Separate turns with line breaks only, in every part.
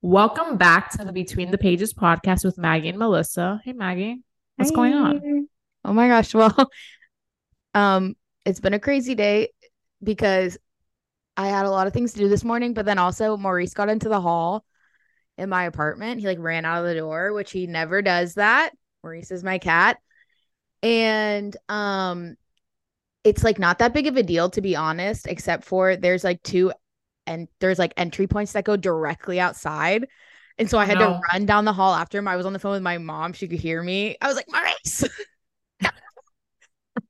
Welcome back to the Between the Pages podcast with Maggie and Melissa. Hey Maggie, what's going on?
Oh my gosh. Well, um, it's been a crazy day because I had a lot of things to do this morning, but then also Maurice got into the hall in my apartment. He like ran out of the door, which he never does that. Maurice is my cat. And um it's like not that big of a deal to be honest, except for there's like two and there's like entry points that go directly outside. And so I had
No.
to run down the hall after him. I was on the phone with my mom. She could hear me. I was like, Maurice.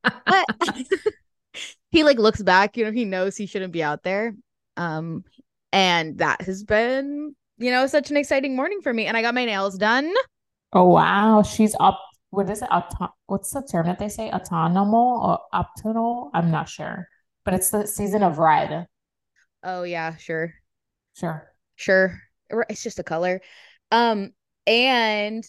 But he like looks back, you know, he knows he shouldn't be out there. Um, and that has been, you know, such an exciting morning for me. And I got my nails done.
Oh wow, she's up. What is it? Auto- what's the term that they say? Autonomal or optional? I'm not sure, but it's the season of red.
Oh yeah, sure.
Sure.
Sure. It's just a color. Um, and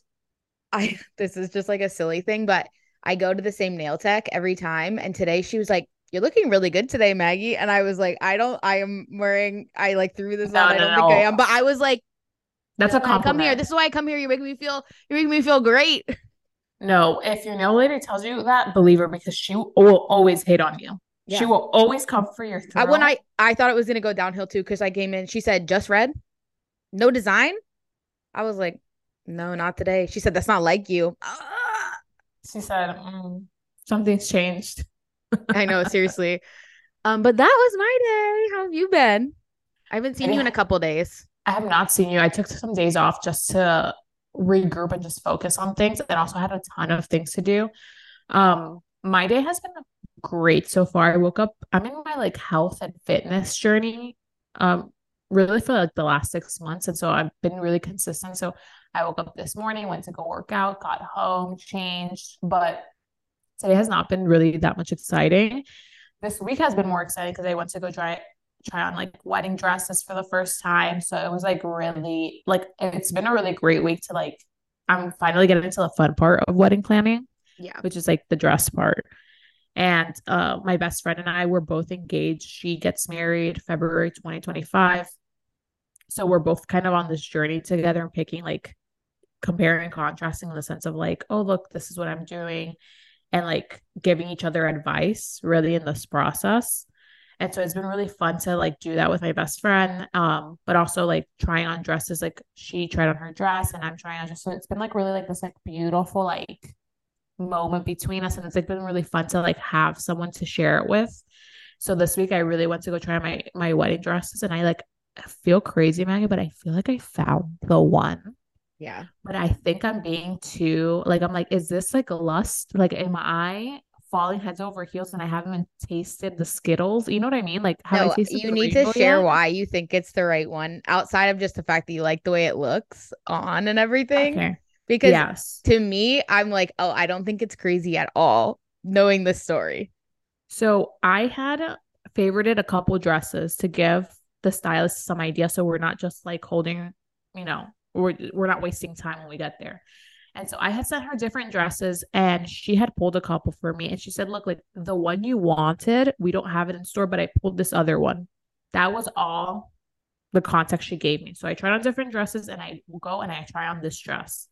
I this is just like a silly thing, but I go to the same nail tech every time. And today she was like, You're looking really good today, Maggie. And I was like, I don't, I am wearing, I like threw this
No,
on. I
no,
don't think I
no.
am. But I was like,
That's a
"When I come here. This is why I come here. You're making me feel, you're making me feel great.
No, if your nail lady tells you that, believe her because she will always hate on you. She will always come for your
I, when. I I thought it was gonna go downhill too because I came in. She said just red, no design. I was like, no, not today. She said that's not like you.
She said, mm, something's changed.
I know, seriously. Um, but that was my day. How have you been? I haven't seen you in a couple days.
I have not seen you. I took some days off just to regroup and just focus on things, and also had a ton of things to do. Um, my day has been great so far. I woke up, I'm in my like health and fitness journey, um, really for like the last six months, and so I've been really consistent. So I woke up this morning, went to go work out, got home, changed, but today has not been really that much exciting. This week has been more exciting because I went to go try try on like wedding dresses for the first time. So it was like really like it's been a really great week to like I'm finally getting into the fun part of wedding planning,
Yeah.
which is like the dress part. And uh my best friend and I were both engaged. She gets married February 2025. So we're both kind of on this journey together and picking like comparing and contrasting in the sense of like, oh look, this is what I'm doing and like giving each other advice really in this process. And so it's been really fun to like do that with my best friend. Um, but also like trying on dresses, like she tried on her dress and I'm trying on just so it's been like really like this like beautiful like moment between us. And it's like been really fun to like have someone to share it with. So this week I really went to go try my my wedding dresses and I like feel crazy, Maggie, but I feel like I found the one
Yeah.
but I think I'm being too like I'm like, is this like a lust? Like, am I falling heads over heels and I haven't even tasted the Skittles? You know what I mean? Like,
No, you need to share
yet?
why you think it's the right one outside of just the fact that you like the way it looks on and everything.
Okay.
Because
Yes.
to me, I'm like, oh, I don't think it's crazy at all knowing this story.
So I had favorited a couple dresses to give the stylist some idea. So we're not just like holding, you know, we're we're not wasting time when we get there. And so I had sent her different dresses and she had pulled a couple for me. And she said, Look, like the one you wanted, we don't have it in store, but I pulled this other one. That was all the context she gave me. So I tried on different dresses and I will go and I try on this dress.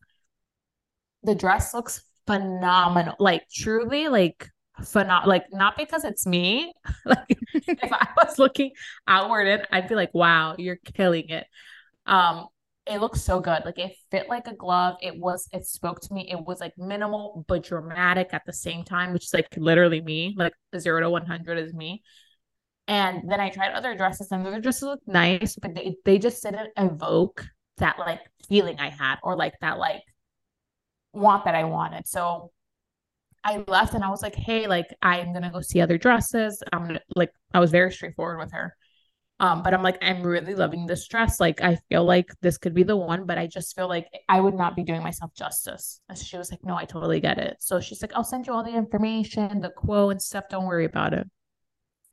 The dress looks phenomenal. Like truly like phenomenal. Like not because it's me. like if I was looking outward in, I'd be like, wow, you're killing it. Um, it looks so good. Like it fit like a glove. It was, it spoke to me. It was like minimal but dramatic at the same time, which is like literally me. Like zero to 100 is me. And then I tried other dresses and other dresses look nice, but they, they just didn't evoke that like feeling I had or like that like want that I wanted. So I left and I was like, hey, like I'm gonna go see other dresses. I'm gonna like I was very straightforward with her. Um, but I'm like, I'm really loving this dress. Like, I feel like this could be the one, but I just feel like I would not be doing myself justice. And she was like, No, I totally get it. So she's like, I'll send you all the information, the quote and stuff. Don't worry about it.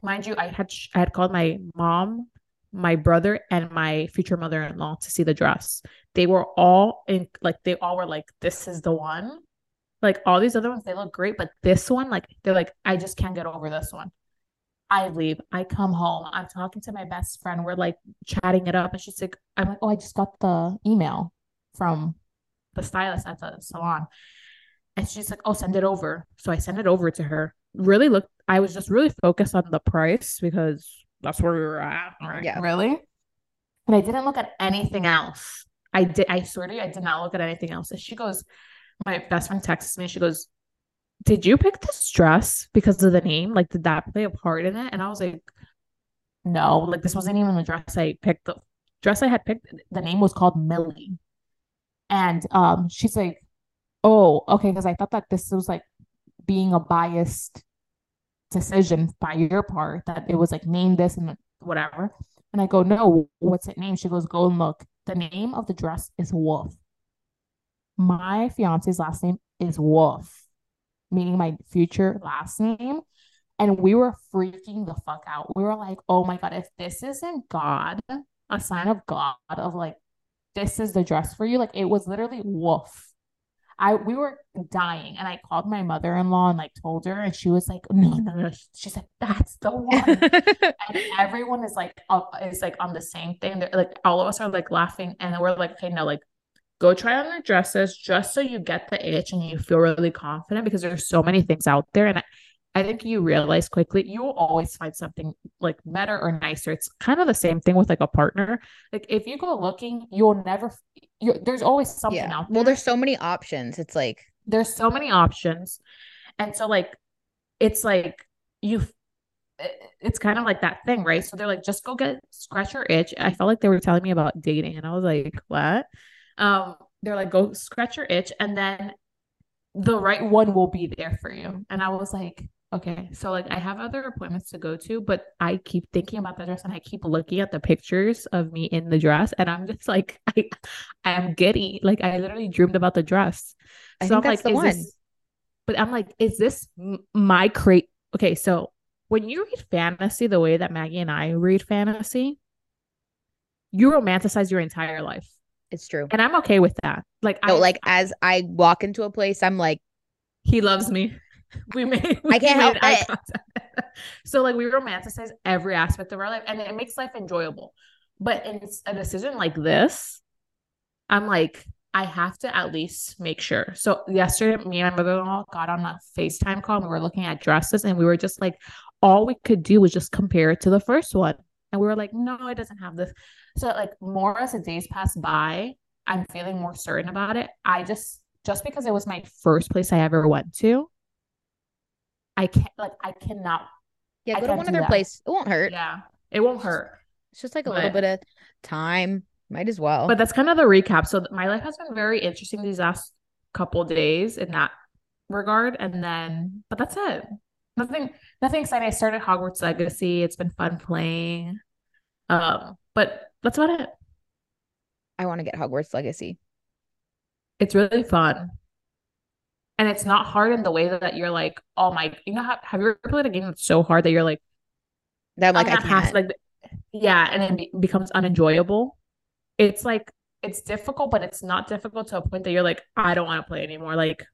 Mind you, I had I had called my mom, my brother, and my future mother-in-law to see the dress. They were all in like they all were like, This is the one. Like all these other ones, they look great, but this one, like they're like, I just can't get over this one. I leave. I come home. I'm talking to my best friend. We're like chatting it up. And she's like, I'm like, oh, I just got the email from the stylist at the salon. And she's like, oh, send it over. So I send it over to her. Really look, I was just really focused on the price because that's where we were at. Right?
Yeah.
Really? And I didn't look at anything else. I did, I swear to you, I did not look at anything else. And she goes, my best friend texts me. She goes, did you pick this dress because of the name? Like, did that play a part in it? And I was like, no, like this wasn't even the dress I picked. The dress I had picked, the name was called Millie. And um, she's like, oh, okay, because I thought that this was like being a biased decision by your part that it was like name this and whatever. And I go, no, what's it name? She goes, go and look. The name of the dress is Wolf. My fiance's last name is Wolf, meaning my future last name. And we were freaking the fuck out. We were like, oh my God, if this isn't God, a sign of God, of like, this is the dress for you, like it was literally Wolf. I we were dying and I called my mother-in-law and like told her and she was like no no no. She's like that's the one. And everyone is like uh, is like on the same thing. They're, like all of us are like laughing and we're like okay no like go try on the dresses just so you get the itch and you feel really confident because there's so many things out there. And I, I think you realize quickly you will always find something like better or nicer. It's kind of the same thing with like a partner. Like if you go looking, you'll never. You there's always something
yeah.
out there.
Well, there's so many options. It's like
there's so many options, and so like it's like you. It's kind of like that thing, right? So they're like, just go get scratch your itch. I felt like they were telling me about dating, and I was like, what? Um, they're like, go scratch your itch, and then the right one will be there for you. And I was like, okay, so like I have other appointments to go to, but I keep thinking about the dress and I keep looking at the pictures of me in the dress, and I'm just like, I, I am giddy. Like I literally dreamed about the dress.
I
So I'm like, is
one.
this? But I'm like, is this my crate? Okay, so when you read fantasy the way that Maggie and I read fantasy, you romanticize your entire life,
It's true.
and I'm okay with that. Like,
No,
I
like as I walk into a place, I'm like,
he loves me. We made.
I can't
we
help it.
so like we romanticize every aspect of our life, and it makes life enjoyable. But in a decision like this, I'm like, I have to at least make sure. So yesterday, me and my mother-in-law got on a FaceTime call. And we were looking at dresses, and we were just like, all we could do was just compare it to the first one, and we were like, no, it doesn't have this. So like more as the days pass by, I'm feeling more certain about it. I just just because it was my first place I ever went to, I can't like I cannot.
yeah, go to one other
that.
place. It won't hurt.
Yeah, it won't hurt.
It's just like a little bit of time. Might as well.
But that's kind of the recap. So my life has been very interesting these last couple days in that regard, and then but that's it. Nothing, nothing exciting. I started Hogwarts Legacy. It's been fun playing. Um, but that's about it.
I want to get Hogwarts Legacy.
It's really fun. And it's not hard in the way that you're like, oh my, you know, how, have you ever played a game that's so hard that you're like,
That I'm like,
I'm
I can't.
like yeah and it be- becomes unenjoyable it's like it's difficult but it's not difficult to a point that you're like i don't want to play anymore like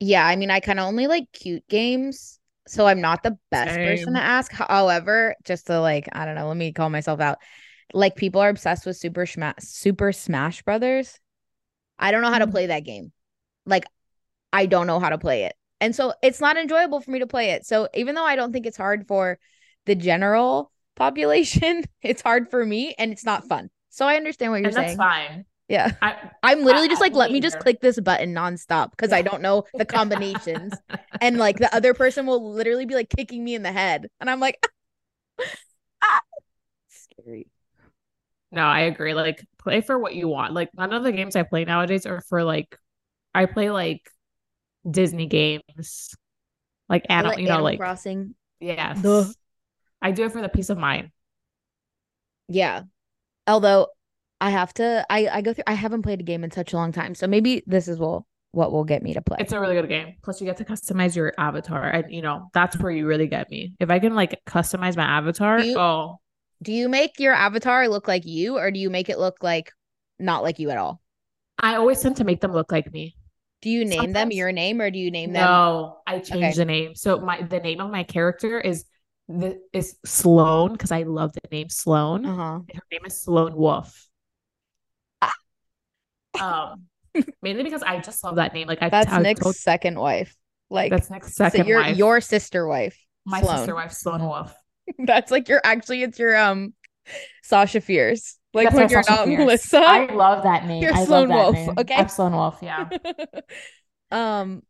Yeah, I mean, I kind of only like cute games, so I'm not the best person to ask. However, just to like, I don't know, let me call myself out. Like people are obsessed with Super Smash Super Smash Brothers. I don't know how to
Mhm.
play that game. Like I don't know how to play it. And so it's not enjoyable for me to play it. So even though I don't think it's hard for the general population, it's hard for me and it's not fun. So I understand what you're
and that's
saying.
fine
Yeah.
i
I'm literally
I-
just like, let
me
me just click this button nonstop because I don't know the combinations. and like the other person will literally be like kicking me in the head. And I'm like, ah, scary.
no i agree like play for what you want like none of the games i play nowadays are for like i play like disney games like animal
like
you know
Animal
like
Crossing.
yes
Duh.
i do it for the peace of mind
Yeah. Although I have to, I I go through. I haven't played a game in such a long time, so maybe this is will what will get me to play.
It's a really good game. Plus, you get to customize your avatar, and you know that's where you really get me. If I can like customize my avatar,
Do you-
oh,
do you make your avatar look like you, or do you make it look like not like you at all?
I always tend to make them look like me.
Do you name them your name, or do you name them?
No, I changed
Okay.
the name. So my the name of my character is th- is Sloan because I love the name Sloan.
Uh-huh.
Her name is Sloan Wolf.
Ah.
Um, mainly because I just love that name. Like I
That's
I
Nick's
told-
second wife. Like
that's Nick's
so
second
your
wife.
your your sister wife.
my
Sloan.
sister wife, Sloan Wolf.
That's like your actually it's your um Sasha Fierce. Like
That's
when you're not. Melissa.
I love that name.
You're
I love
Sloan
that
Wolf,
name.
okay?
I'm Sloan Wolf. Yeah.
um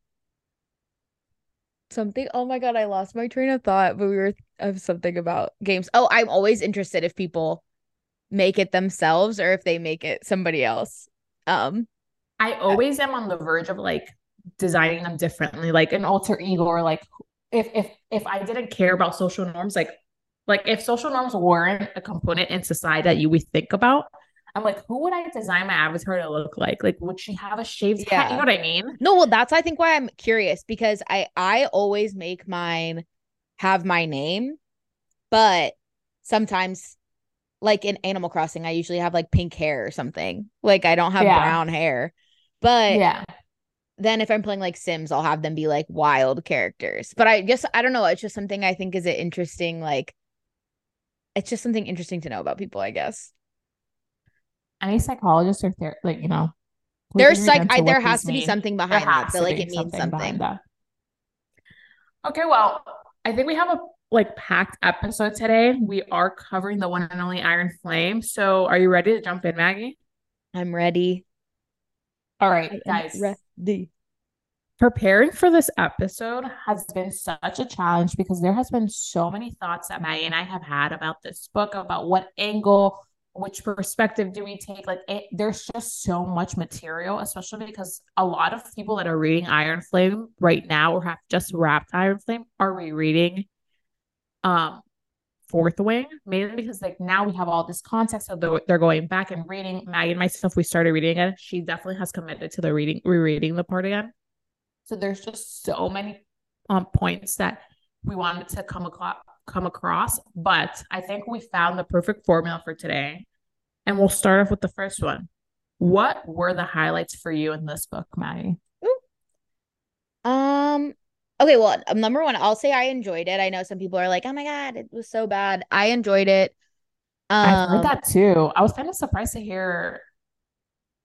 something oh my god, I lost my train of thought, but we were of something about games. Oh, I'm always interested if people make it themselves or if they make it somebody else. Um
I always am on the verge of like designing them differently, like an alter ego, or like if if if I didn't care about social norms, like like if social norms weren't a component in society that you would think about, I'm like, who would I design my avatar to look like? Like, would she have a shaved head? You know what I mean?
No, well, that's I think why I'm curious because I I always make mine have my name, but sometimes like in Animal Crossing, I usually have like pink hair or something. Like I don't have
Yeah.
brown hair. But
Yeah.
then if I'm playing like Sims, I'll have them be like wild characters. But I guess I don't know, it's just something I think is an interesting like it's just something interesting to know about people, I guess.
Any psychologist or ther- like you know,
There's
read
I, there has to be
mean.
something
There
behind that. But like it means
behind
something.
Okay, well, I think we have a like packed episode today. We are covering the one and only Iron Flame. So, are you ready to jump in, Maggie?
I'm ready.
All right,
I
guys.
ready.
Preparing for this episode has been such a challenge because there has been so many thoughts that Maggie and I have had about this book, about what angle, which perspective do we take? Like, it, there's just so much material, especially because a lot of people that are reading Iron Flame right now or have just wrapped Iron Flame are rereading um Fourth Wing, mainly because like now we have all this context the, they're going back and reading. Maggie and myself, we started reading again. She definitely has committed to the reading, rereading the part again. So there's just so many um points that we wanted to come across come across, but I think we found the perfect formula for today. And we'll start off with the first one. What were the highlights for you in this book, Maggie?
Um, okay, well, um, number one, I'll say I enjoyed it. I know some people are like, "Oh my God, it was so bad." I enjoyed it.
I've heard
Um,
that too. I was kind of surprised to hear.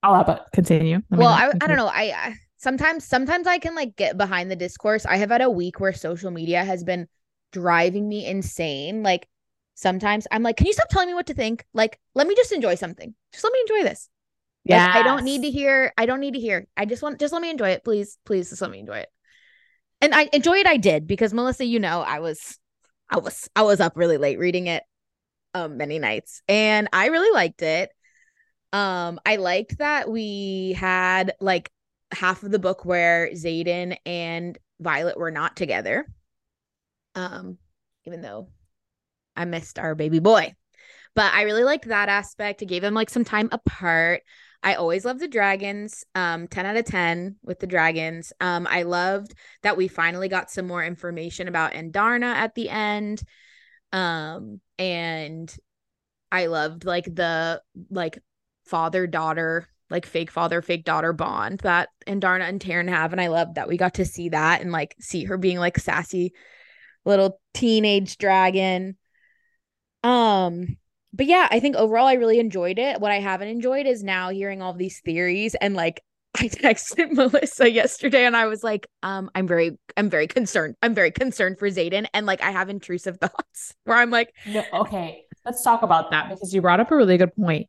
I'll have it continue.
Well. I I don't know. I, I sometimes sometimes I can like get behind the discourse. I have had a week where social media has been driving me insane. Like sometimes I'm like, "Can you stop telling me what to think? Like, let me just enjoy something. Just let me enjoy this." Like, I don't need to hear. I don't need to hear. I just want just let me enjoy it, please. Please just let me enjoy it. And I enjoy it. I did because Melissa, you know, I was, I was, I was up really late reading it, um, many nights, and I really liked it. Um, I liked that we had like half of the book where Xaden and Violet were not together. Um, even though I missed our baby boy. But I really liked that aspect. It gave them like some time apart. I always love the dragons. Um, 10 out of 10 with the dragons. Um, I loved that we finally got some more information about Andarna at the end. Um, and I loved like the like father daughter, like fake father, fake daughter bond that Andarna and Tairn have. And I loved that we got to see that and like see her being like sassy little teenage dragon. Um, but yeah, I think overall I really enjoyed it. What I haven't enjoyed is now hearing all these theories and like I texted Melissa yesterday and I was like, um, I'm very I'm very concerned. I'm very concerned for Xaden and like I have intrusive thoughts where I'm like,
No, okay, let's talk about that because you brought up a really good point.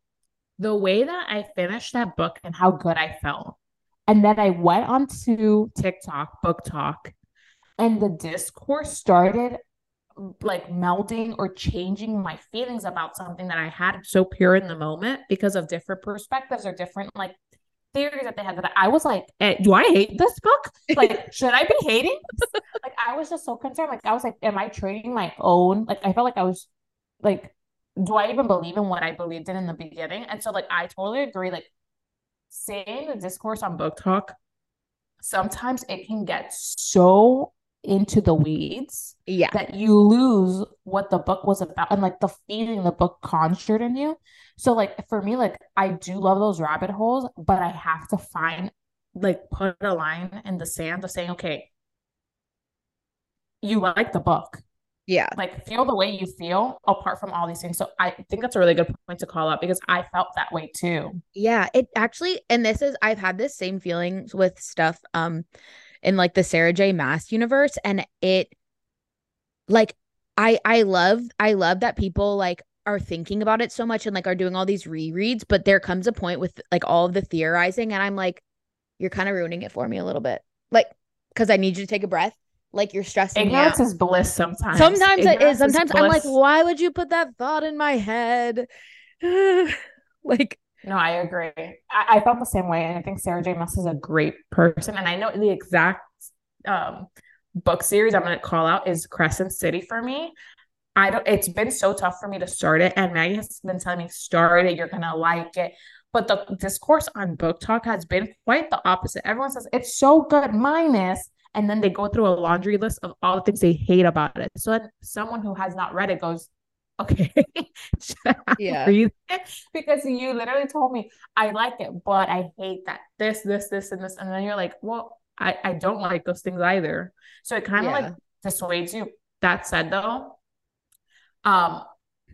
The way that I finished that book and how good I felt. And then I went onto TikTok, BookTok, and the discourse started like melding or changing my feelings about something that I had so pure in the moment because of different perspectives or different like theories that they had that I was like, eh, do I hate this book? Like, should I be hating? Like, I was just so concerned. Like, I was like, am I trading my own? Like, I felt like I was like, do I even believe in what I believed in in the beginning? And so, like, I totally agree. Like, saying the discourse on BookTok, sometimes it can get so into the weeds
yeah.
that you lose what the book was about and like the feeling the book conjured in you. So like for me, like I do love those rabbit holes, but I have to find like put a line in the sand of saying, okay, you like the book.
Yeah.
Like feel the way you feel apart from all these things. So I think that's a really good point to call out because I felt that way too.
Yeah, it actually and this is I've had this same feelings with stuff um in like the Sarah J Maas universe and it like I I love I love that people like are thinking about it so much and like are doing all these rereads, but there comes a point with like all of the theorizing and I'm like you're kind of ruining it for me a little bit. Like cuz I need you to take a breath. Like you're stressing
Ignorance
me out.
is bliss sometimes.
Sometimes it
Ignorance
is. Sometimes I'm like, why would you put that thought in my head? like,
No, I agree. I, I felt the same way. And I think Sarah J. Maas is a great person. And I know the exact um, book series I'm going to call out is Crescent City for me. I don't, it's been so tough for me to start it. And Maggie has been telling me, start it, you're going to like it. But the discourse on BookTok has been quite the opposite. Everyone says it's so good, minus, and then they go through a laundry list of all the things they hate about it. So then someone who has not read it goes, okay,
Yeah.
read it? Because you literally told me I like it, but I hate that this, this, this, and this. And then you're like, well, I, I don't like those things either. So it kind of
Yeah.
like dissuades you. That said though, um,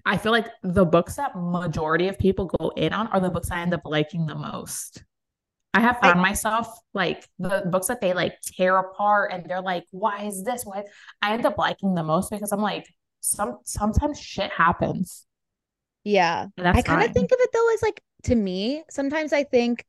I feel like the books that majority of people go in on are the books I end up liking the most. I have
I-
found myself like the books that they like tear apart and they're like, why is this? Why? I end up liking the most because I'm like, some sometimes shit happens.
yeah. I kind of think of it though as like, to me, sometimes I think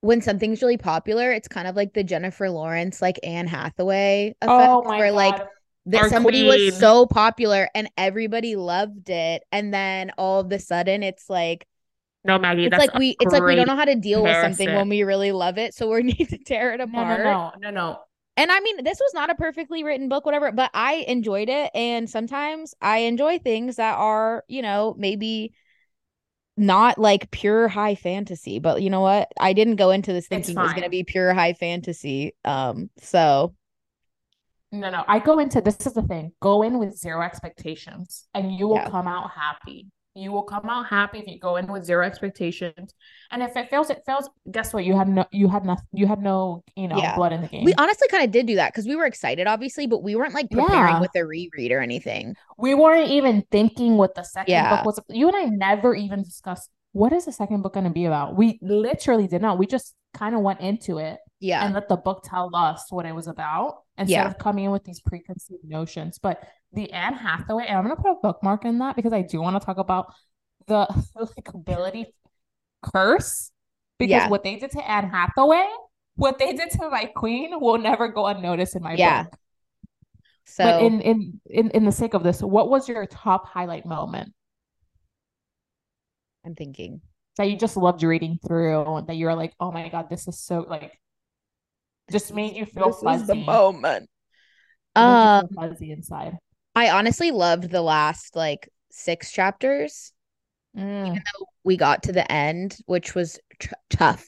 when something's really popular, it's kind of like the Jennifer Lawrence, like Anne Hathaway effect,
oh
where
God.
like that
Our
somebody
queen.
was so popular and everybody loved it. And then all of a sudden it's like,
no, Maggie,
it's
that's
like we, it's like we don't know how to deal with something when we really love it. So we need to tear it apart.
no, no, no, no.
And I mean, this was not a perfectly written book, whatever, but I enjoyed it. And sometimes I enjoy things that are, you know, maybe not like pure high fantasy. But you know what? I didn't go into this thinking it was going to be pure high fantasy. Um, so
No, no. I go into this is the thing. Go in with zero expectations and you will
Yeah.
come out happy. You will come out happy if you go in with zero expectations. And if it fails, it fails. Guess what? You had no you had no you had no, you know,
Yeah.
blood in the game.
we honestly kind of did do that because we were excited, obviously, but we weren't like preparing
Yeah.
with a reread or anything.
we weren't even thinking what the second
Yeah.
book was. You and I never even discussed what is the second book going to be about. We literally did not. We just kind of went into it
Yeah.
and let the book tell us what it was about instead
Yeah.
of coming in with these preconceived notions. But the Anne Hathaway, and I'm gonna put a bookmark in that because I do want to talk about the likability curse. Because
Yeah.
what they did to Anne Hathaway, what they did to my queen will never go unnoticed in my
Yeah.
book.
So
But in, in in in the sake of this, what was your top highlight moment
I'm thinking.
that you just loved reading through that you're like, oh my God, this is so like just made you feel
This is the moment. Um,
feel fuzzy inside.
I honestly loved the last like six chapters.
Mm.
Even though we got to the end, which was tr- tough,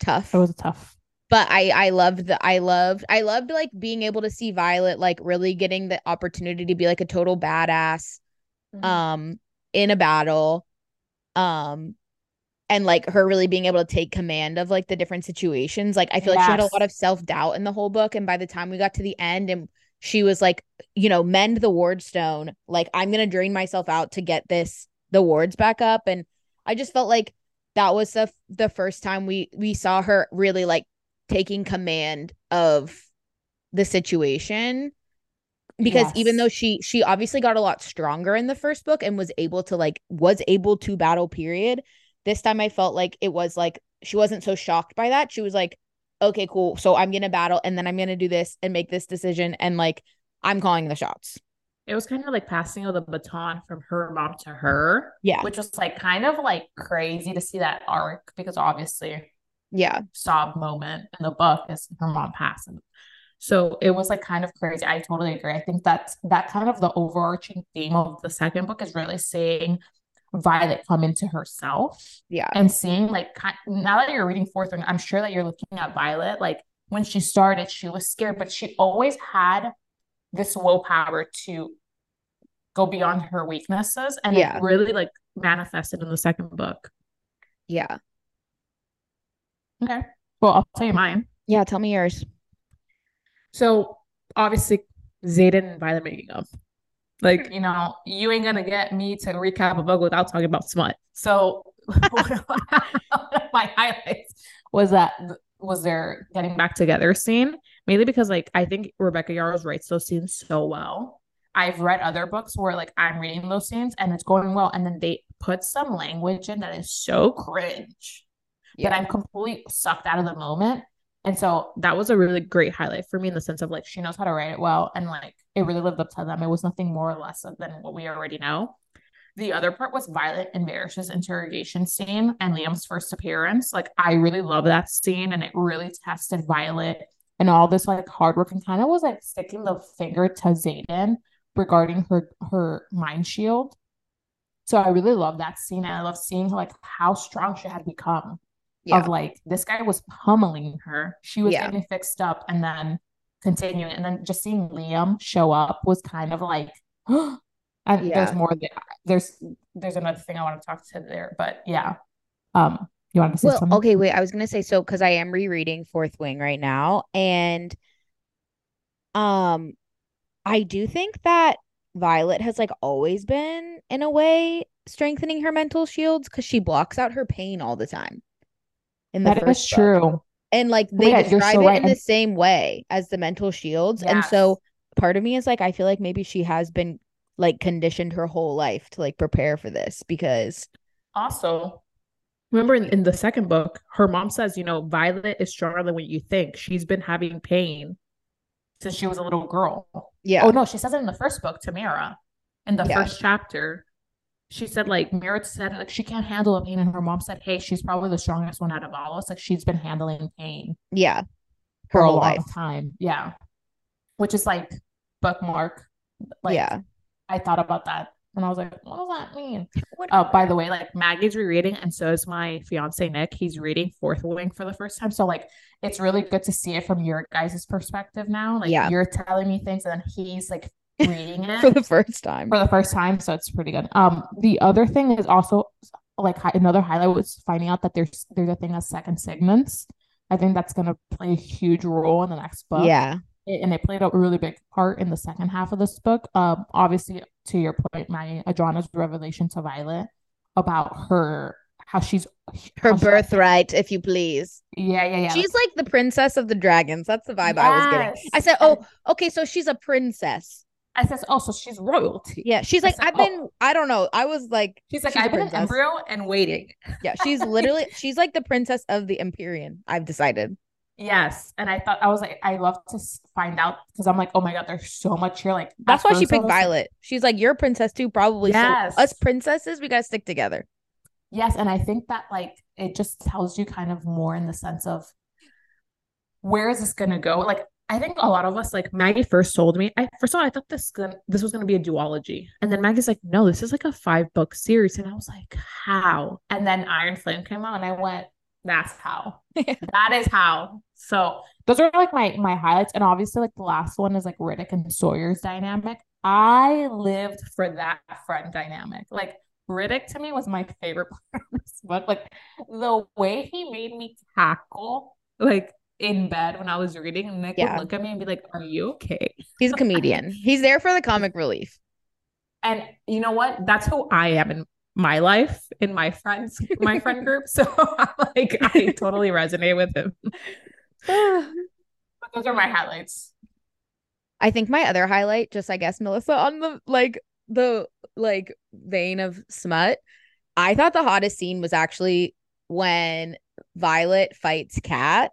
tough.
It was tough.
but I I loved the I loved I loved like being able to see Violet like really getting the opportunity to be like a total badass
Mhm.
um in a battle um and like her really being able to take command of like the different situations like I feel like she had a lot of self-doubt in the whole book and by the time we got to the end and she was like you know mend the ward stone. Like I'm going to drain myself out to get this the wards back up. And I just felt like that was the the first time we we saw her really like taking command of the situation. Because even though she she obviously got a lot stronger in the first book and was able to like was able to battle period this time i felt like it was like she wasn't so shocked by that. She was like okay cool so i'm gonna battle and then i'm gonna do this and make this decision and like i'm calling the shots
It was kind of like passing of the baton from her mom to her,
yeah
which was like kind of like crazy to see that arc because obviously
yeah
sob moment in the book is her mom passing. So it was like kind of crazy. I totally agree. I think that's that kind of the overarching theme of the second book is really seeing Violet come into herself
yeah
and seeing like now that you're reading Fourth Wing, I'm sure that you're looking at Violet. Like when she started, she was scared, but she always had this willpower to go beyond her weaknesses, and
Yeah.
it really like manifested in the second book.
yeah
Okay, well I'll tell you mine.
yeah tell me yours
So obviously, Xaden and Violet making up. Like, you know, you ain't gonna get me to recap a book without talking about smut. So one of my highlights was that was their getting back together scene, mainly because like I think Rebecca Yarros writes those scenes so well. I've read other books where like I'm reading those scenes and it's going well, and then they put some language in that is so cringe yeah. that I'm completely sucked out of the moment. And so that was a really great highlight for me in the sense of like she knows how to write it well and like it really lived up to them. It was nothing more or less than what we already know. The other part was Violet and Varrish's interrogation scene and Liam's first appearance. Like I really love that scene and it really tested Violet and all this like hard work and kind of was like sticking the finger to Xaden regarding her her mind shield. So I really love that scene and I love seeing like how strong she had become yeah. of like this guy was pummeling her. She was yeah. getting fixed up and then continuing. And then just seeing Liam show up was kind of like, and yeah. there's more. There's there's another thing I want to talk to there, but yeah. Um, you want to say well, something?
Okay, wait. I was gonna say so because I am rereading Fourth Wing right now, and um, I do think that Violet has like always been in a way strengthening her mental shields because she blocks out her pain all the time
in the that is true.
And like oh they yeah, describe so it right. in the same way as the mental shields. Yes. And so part of me is like, I feel like maybe she has been like conditioned her whole life to like prepare for this because
also remember in, in the second book, her mom says, you know, Violet is stronger than what you think. She's been having pain since she was a little girl. Yeah. Oh no, she says it in the first book, Tamara, in the yeah. first chapter she said like Merritt said like she can't handle the pain, and her mom said, "Hey, she's probably the strongest one out of all of us. Like she's been handling pain,
yeah,
for a long life. time, yeah." Which is like bookmark. Like, yeah, I thought about that, and I was like, "What does that mean?" Oh, uh, by the way, like Maggie's rereading, and so is my fiance Nick. He's reading Fourth Wing for the first time, so like it's really good to see it from your guys' perspective now. Like yeah. you're telling me things, and then he's like reading it
for the first time.
For the first time, so it's pretty good. Um, the other thing is also like another highlight was finding out that there's there's a thing as second signets. I think that's gonna play a huge role in the next book.
Yeah.
It, and it played a really big part in the second half of this book. Um, obviously, to your point, my Andarna's revelation to Violet about her how she's
her how birthright, she, if you please.
Yeah, yeah, yeah.
She's like the princess of the dragons. That's the vibe yes. I was getting. I said, "Oh, okay, so she's a princess."
I says, "Oh, so she's royalty."
Yeah, she's like, said, "I've been, oh. I don't know." I was like,
"She's like, she's I've been an embryo and waiting."
Yeah, she's literally, she's like the princess of the Empyrean. I've decided.
Yes, and I thought I was like, I love to find out because I'm like, oh my god, there's so much here. Like
that's why she picked Violet. She's like, you're a princess too, probably. Yes, so us princesses, we gotta stick together.
Yes, and I think that like it just tells you kind of more in the sense of where is this gonna go? Like I think a lot of us, like Maggie first told me, I first of all, I thought this gonna, this was gonna be a duology. And then Maggie's like, no, this is like a five book series. And I was like, how? And then Iron Flame came out and I went, that's how. that is how. So those are like my my highlights. And obviously, like the last one is like Ridoc and Sawyer's dynamic. I lived for that friend dynamic. Like Ridoc to me was my favorite part of this book. Like the way he made me tackle like in bed when I was reading, and Nick yeah. would look at me and be like, "Are you okay?"
He's a comedian. He's there for the comic relief.
And you know what? That's who I am in my life, in my friends, my friend group. So like, I totally resonate with him. but those are my highlights.
I think my other highlight, just I guess, Melissa, on the like the like vein of smut. I thought the hottest scene was actually when Violet fights Cat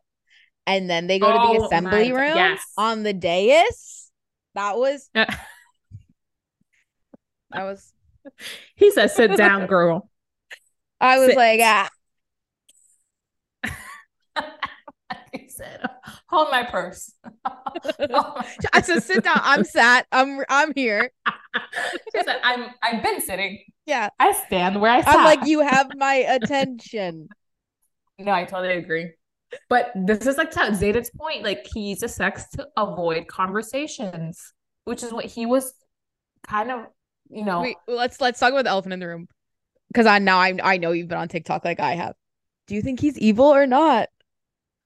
and then they go oh, to the oh assembly room yes. on the dais. That was that was
he said, sit down, girl.
I was sit. like, ah.
he said, hold my purse.
I said, sit down. I'm sat. I'm I'm here.
she said, I'm I've been sitting.
Yeah.
I stand where I sat.
I'm like, you have my attention.
No, I totally agree. But this is like to Xaden's point. Like he uses sex to avoid conversations, which is what he was kind of, you know.
Wait, let's let's talk about the elephant in the room. Because I now I I know you've been on TikTok like I have. Do you think he's evil or not?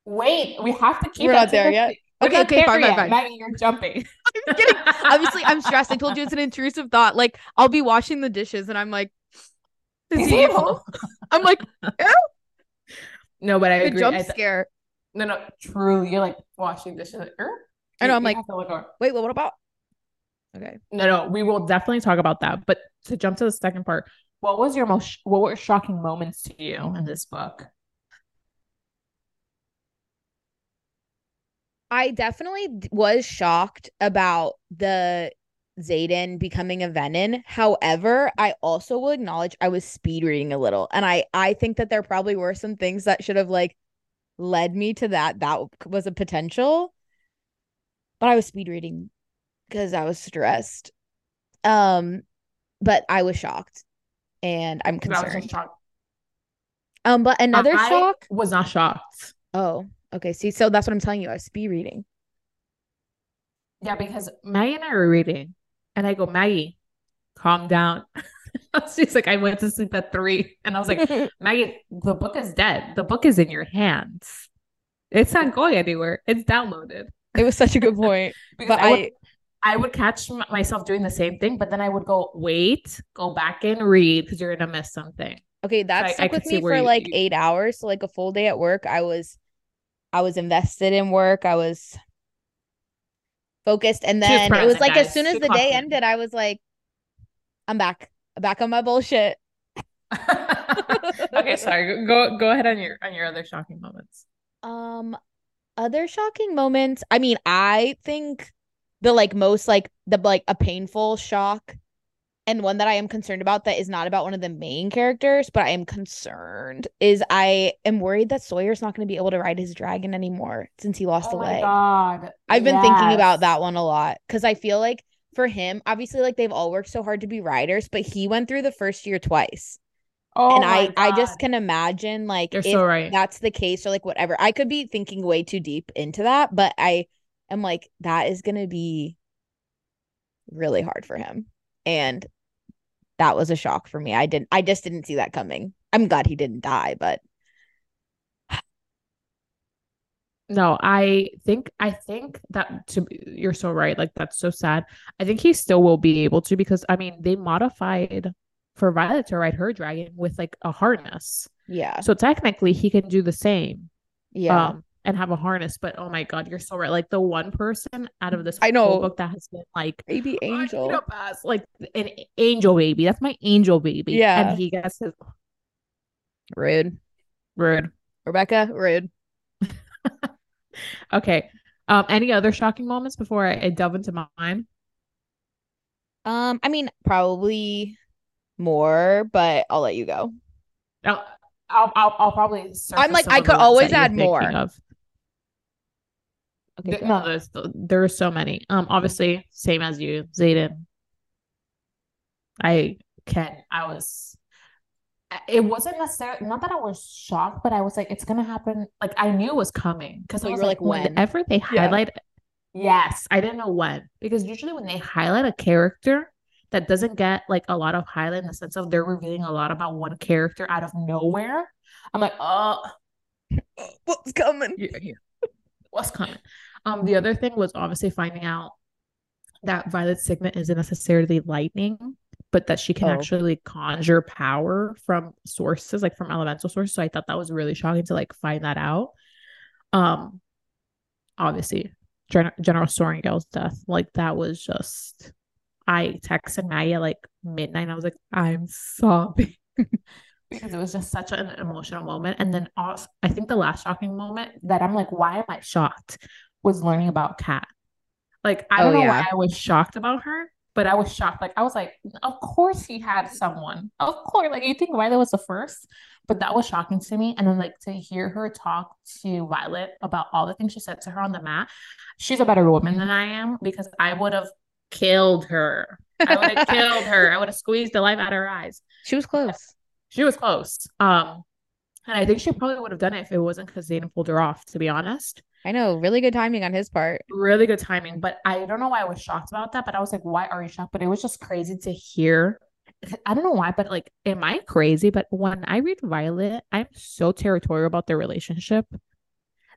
Wait, we have to keep.
We're not there yet. Okay, okay, fine, fine, fine.
Maggie, you're jumping.
I'm kidding. Obviously, I'm stressed. I told you it's an intrusive thought. Like, I'll be washing the dishes and I'm like, is
Is
he
he
evil? I'm like,
no, but I agree.
jump
I th-
scare.
no, no, truly, you're like washing dishes. Like, er?
I know,
You-
I'm like-
have to look over.
Wait, well, what about? Okay.
No, no, we will definitely talk about that. But to jump to the second part, what was your most what were shocking moments to you in this book?
I definitely was shocked about the Xaden becoming a Venin. However, I also will acknowledge I was speed reading a little, and I I think that there probably were some things that should have like led me to that. That was a potential, but I was speed reading because I was stressed. Um, but I was shocked, and I'm concerned. Um, but another
I
shock.
was not shocked.
Oh, okay. See, so that's what I'm telling you. I was speed reading.
Yeah, because Maggie and I were reading, and I go, Maggie, calm down. She's like, I went to sleep at three, and I was like, Maggie, the book is dead. The book is in your hands. It's not going anywhere. It's downloaded.
it was such a good point. But
I would,
I
I would catch m- myself doing the same thing, but then I would go, wait, go back and read because you're gonna miss something.
Okay, that
I- I
stuck
could
with
see
me for
you-
like
you-
eight hours. So like a full day at work, I was I was invested in work. I was focused. And then it was like as soon as the day ended, I was like, I'm back. I'm back on my bullshit.
okay, sorry. Go go ahead on your on your other shocking moments.
Um other shocking moments. I mean, I think the like most like the like a painful shock and one that I am concerned about that is not about one of the main characters, but I am concerned is I am worried that Sawyer's not going to be able to ride his dragon anymore since he lost
Oh
a leg.
god.
I've been thinking about that one a lot because I feel like for him, obviously, like they've all worked so hard to be riders, but he went through the first year twice.
Oh
and
my
I I just can imagine like
You're
if
so right.
that's the case or like whatever. I could be thinking way too deep into that, but I am like that is going to be really hard for him. And that was a shock for me. I didn't I just didn't see that coming. I'm glad he didn't die, but
No, I think I think that to you're so right. Like that's so sad. I think he still will be able to because I mean they modified for Violet to ride her dragon with like a harness.
yeah.
So technically he can do the same.
Yeah.
Um and have a harness. But oh my god, you're so right. Like the one person out of this
I
whole
know.
book that has been like
Baby angel.
pass," like an angel baby. That's my angel baby.
Yeah.
And he gets his
Rude.
rude.
Rebecca, rude.
Okay. Um, any other shocking moments before I, I delve into mine?
Um, I mean, probably more, but I'll let you go.
I'll, I'll, I'll, I'll probably. surface
like, I could always add more.
Of.
Okay.
Th-
go.
no, there's there's so many. Um, obviously, same as you, Xaden. I can. I was. It wasn't necessarily not that I was shocked, but I was like, it's gonna happen. Like I knew it was coming because
So
I
you
was
were
like,
like, when?
whenever they
Yeah.
highlight. Yes, I didn't know when because usually when they highlight a character that doesn't get like a lot of highlight in the sense of they're revealing a lot about one character out of nowhere. I'm like, oh,
What's coming?
yeah, yeah. What's coming? Um, the other thing was obviously finding out that Violet's signet isn't necessarily lightning, but that she can
Oh.
actually conjure power from sources, like from elemental sources. So I thought that was really shocking to like find that out. Um, obviously, Gen- General Sorrengail's death, like that was just. I texted at like midnight. I was like, I'm sobbing because it was just such an emotional moment. And then also, I think the last shocking moment that I'm like, why am I shocked? Was learning about Cat. Like I
Oh,
don't know
yeah.
why I was shocked about her, but I was shocked. Like I was like, of course he had someone. Of course, like you think Violet was the first, but that was shocking to me. And then like to hear her talk to Violet about all the things she said to her on the mat, she's a better woman than I am because I would have killed her. I would have killed her. I would have squeezed the life out of her eyes.
She was close.
She was close. Um, and I think she probably would have done it if it wasn't because Xaden pulled her off, to be honest.
I know. Really good timing on his part.
Really good timing. But I don't know why I was shocked about that. But I was like, why are you shocked? But it was just crazy to hear. I don't know why, but like, am I crazy? But when I read Violet, I'm so territorial about their relationship.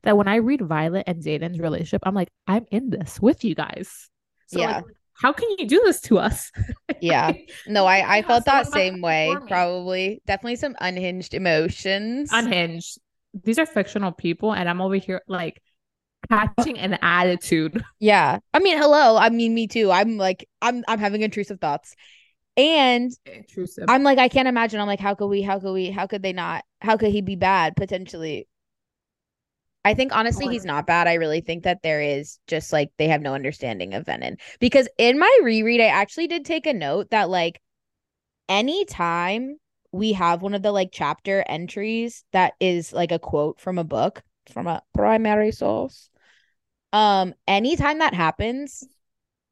that when I read Violet and Xaden's relationship, I'm like, I'm in this with you guys. So
Yeah.
like, how can you do this to us?
Yeah. No, I I
Yeah,
felt that same way. Probably, definitely some unhinged emotions.
Unhinged. These are fictional people, and I'm over here like catching an attitude.
Yeah. I mean, hello. I mean, me too. I'm like, I'm I'm having intrusive thoughts. And
Intrusive.
I'm like, I can't imagine. I'm like, how could we, how could we, how could they not? How could he be bad potentially? I think honestly, he's not bad. I really think that there is just like they have no understanding of Venin. Because in my reread, I actually did take a note that like anytime we have one of the like chapter entries that is like a quote from a book from a primary source, um, anytime that happens,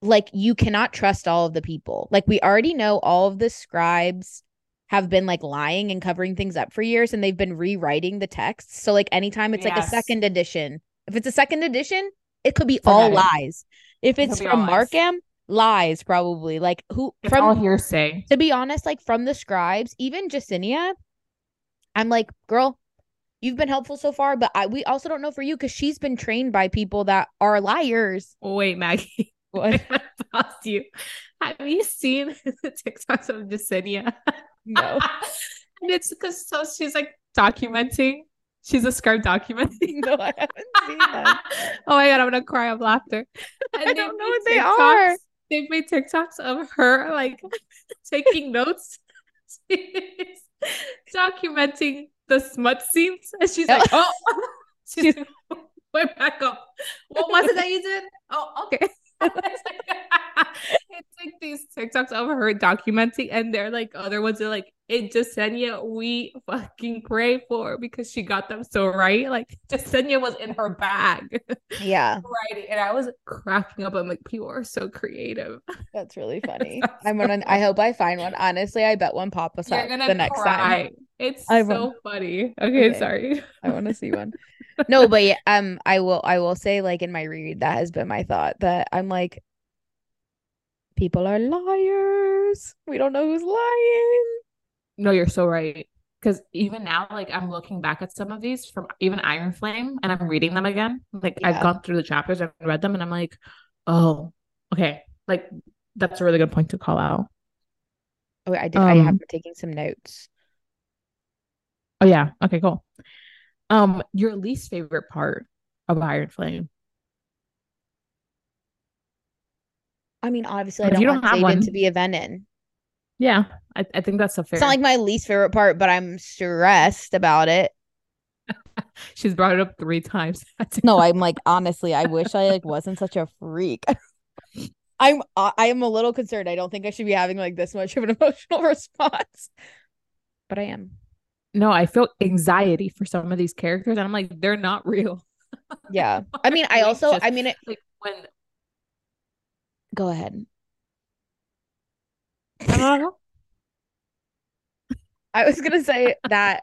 like you cannot trust all of the people. Like we already know all of the scribes have been like lying and covering things up for years and they've been rewriting the texts. So like anytime it's like a second edition, if it's a second edition, it could be all lies. If it's from
lies.
Markham, lies probably. Like who
it's
from
all hearsay.
to be honest, like from the scribes, even Jesinia, I'm like, girl, you've been helpful so far, but I we also don't know for you because she's been trained by people that are liars.
Wait, Maggie.
What?
I you. Have you seen the TikToks of Jesinia?
No.
and it's because so she's like documenting. She's a scribe documenting.
no, I haven't seen that.
oh my god, I'm gonna cry of laughter. And
I don't know what they are.
They've made TikToks of her like taking notes. Documenting the smut scenes. And she's like, oh she's went back up. What was it that you did? Oh, okay. It's, like, these TikToks of her documenting, and they're like other ones are like, it Jesinia we fucking pray for because she got them so right. Like Jesinia was in her bag
Yeah,
writing, and I was cracking up. I'm like, people are so creative.
that's really funny. I'm gonna. I hope I find one. Honestly, I bet one pop us up the next time.
It's
I
so
won't.
funny. Okay,
Okay.
sorry.
I want to see one. No, but yeah, um, I will. I will say, like in my read, that has been my thought. That I'm like, people are liars. We don't know who's lying.
No, you're so right. Because even now, like I'm looking back at some of these from even Iron Flame and I'm reading them again. Like
Yeah.
I've gone through the chapters and read them and I'm like, oh, okay. Like that's a really good point to call out.
Oh, I did. I have
Um,
been taking some notes.
Oh yeah. Okay, cool. Um, your least favorite part of Iron Flame.
I mean, obviously, I don't
you
want
don't have
Xaden
one-
to be a Venin.
Yeah, I, I think that's a fair.
It's not like my least favorite part, but I'm stressed about it.
She's brought it up three times.
No, I'm like honestly, I wish I like wasn't such a freak. I'm I am a little concerned. I don't think I should be having like this much of an emotional response, but I am.
no, I feel anxiety for some of these characters, and I'm like, they're not real.
Yeah. I mean, I also
Just-
I mean it
Like when
go ahead.
I don't know.
I was gonna say that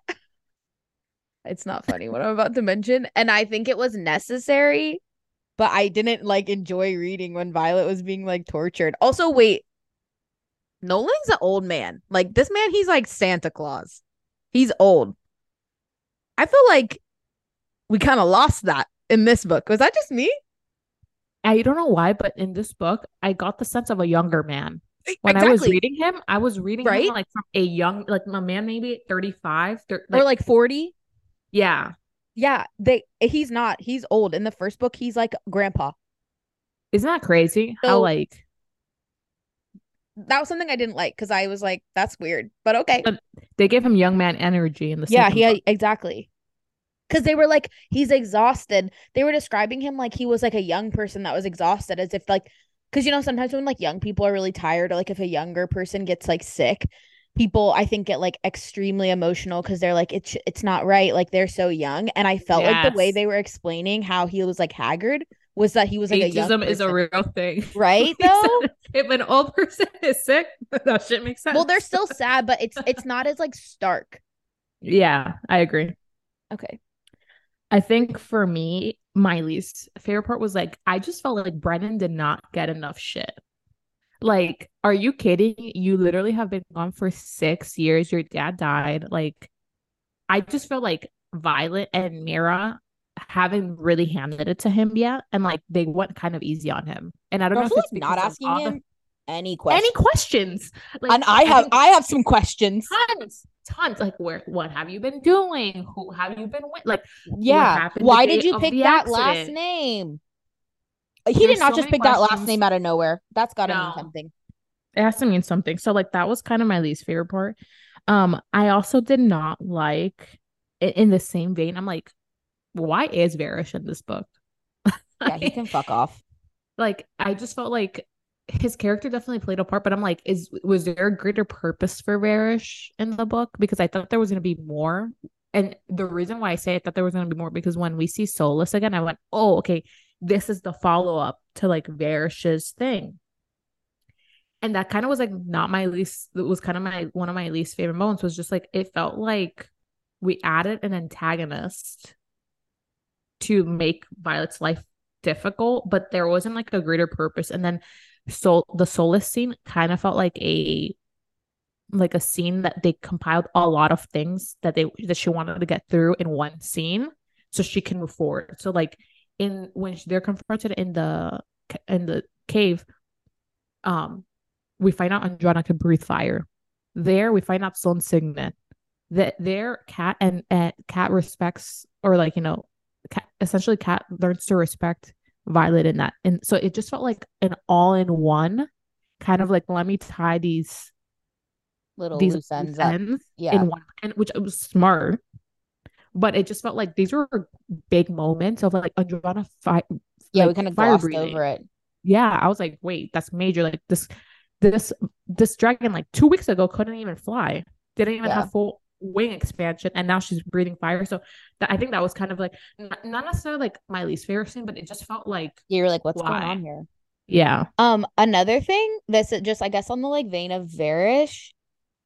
it's not funny what I'm about to mention, and I think it was necessary, but I didn't like enjoy reading when Violet was being like tortured. Also, wait, Nolon's an old man. Like this man, he's like Santa Claus. He's old. I feel like we kind of lost that in this book. Was that just me?
I don't know why, but in this book, I got the sense of a younger man. When I was reading him, I was reading
Right?
him like from a young, like a man maybe 35. thir-
or like 40.
yeah.
Yeah, they he's not. He's old. In the first book, he's like grandpa.
Isn't that crazy?
So-
How like
That was something I didn't like because I was like, that's weird. But okay.
But they give him young man energy in the
Yeah, he
book.
exactly. Because they were like, he's exhausted. They were describing him like he was like a young person that was exhausted, as if like, because you know, sometimes when like young people are really tired, or like if a younger person gets like sick, people I think get like extremely emotional because they're like, it's it's not right. Like they're so young, and I felt like the way they were explaining how he was like haggard was that he was like a young
Ageism is a real thing.
right though.
if an old person is sick, that shit makes sense.
well, they're still sad, but it's it's not as like stark.
Yeah, I agree.
Okay.
I think for me, my least favorite part was like I just felt like Brennan did not get enough shit. Like, are you kidding? You literally have been gone for six years. Your dad died. Like, I just felt like Violet and Mira haven't really handed it to him yet, and like they went kind of easy on him. And I don't know if it's
not asking him any questions.
any questions. Like,
and I have I have some questions.
tons, tons. Like, where, what have you been doing? Who have you been with? Like,
Yeah. Why did you pick that last name? He
There's
did not
so
just pick that last name out of nowhere. That's got to mean something.
it has to mean something. So like that was kind of my least favorite part. Um, I also did not like in the same vein. I'm like, why is Varrish in this book?
Yeah, he can fuck off.
like I just felt like his character definitely played a part, but I'm like, is was there a greater purpose for Varrish in the book? Because I thought there was gonna be more. And the reason why I say I thought there was gonna be more because when we see Solas again, I went, oh, okay, this is the follow up to like Varrish's thing. And that kind of was like not my least. It was kind of my one of my least favorite moments. Was just like it felt like we added an antagonist to make Violet's life difficult, but there wasn't like a greater purpose. And then so the Solas scene kind of felt like a like a scene that they compiled a lot of things that they that she wanted to get through in one scene so she can move forward. So like in when they're confronted in the in the cave, um, we find out Andarna can breathe fire. There we find out Sloane Signet. That their cat and and Cat respects or like you know Cat, essentially Cat learns to respect Violet in that. And so it just felt like an all in one kind of like let me tie these
Little
these
loose ends
ends
Yeah.
in one and which was smart. But it just felt like these were big moments of like Andarna fight.
Yeah, we kind of glossed
breathing.
over it.
Yeah, I was like, wait, that's major. Like this, this, this dragon like two weeks ago couldn't even fly, didn't even
Yeah.
have full wing expansion, and now she's breathing fire. So that I think that was kind of like not, not necessarily like my least favorite scene, but it just felt like
You're like, what's going on here?
yeah,
Um, another thing that's just, I guess, on the like vein of Varrish,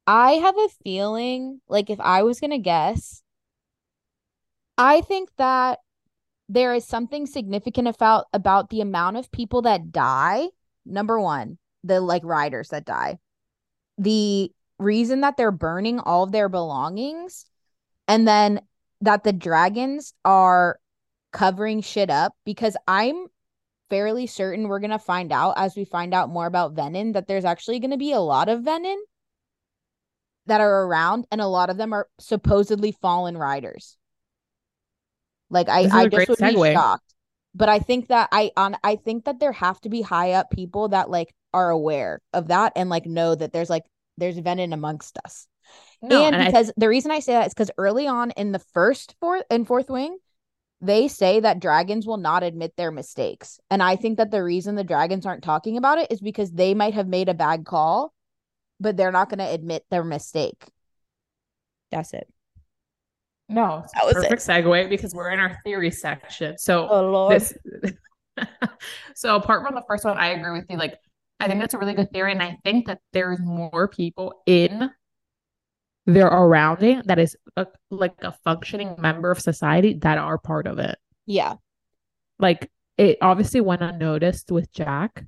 I have a feeling like if I was gonna guess, I think that there is something significant about about the amount of people that die. Number one, the like riders that die. The reason that they're burning all of their belongings, and then that the dragons are covering shit up because I'm fairly certain we're gonna find out as we find out more about Venin that there's actually gonna be a lot of Venin that are around, and a lot of them are supposedly fallen riders. Like I, I just would be shocked. But I think that I on I think that there have to be high up people that like are aware of that and like know that there's like there's Venin amongst us
no,
and,
and, I,
because the reason I say that is because early on in the first fourth and fourth wing, they say that dragons will not admit their mistakes. And I think that the reason the dragons aren't talking about it is because they might have made a bad call, but they're not going to admit their mistake. That's it.
no,
That was it.
perfect segue because we're in our theory section. So
Oh lord.
this so apart from the first one i agree with you like i think that's a really good theory and i think that there's more people in their surrounding that is a, like a functioning member of society that are part of it
yeah.
like it obviously went unnoticed with jack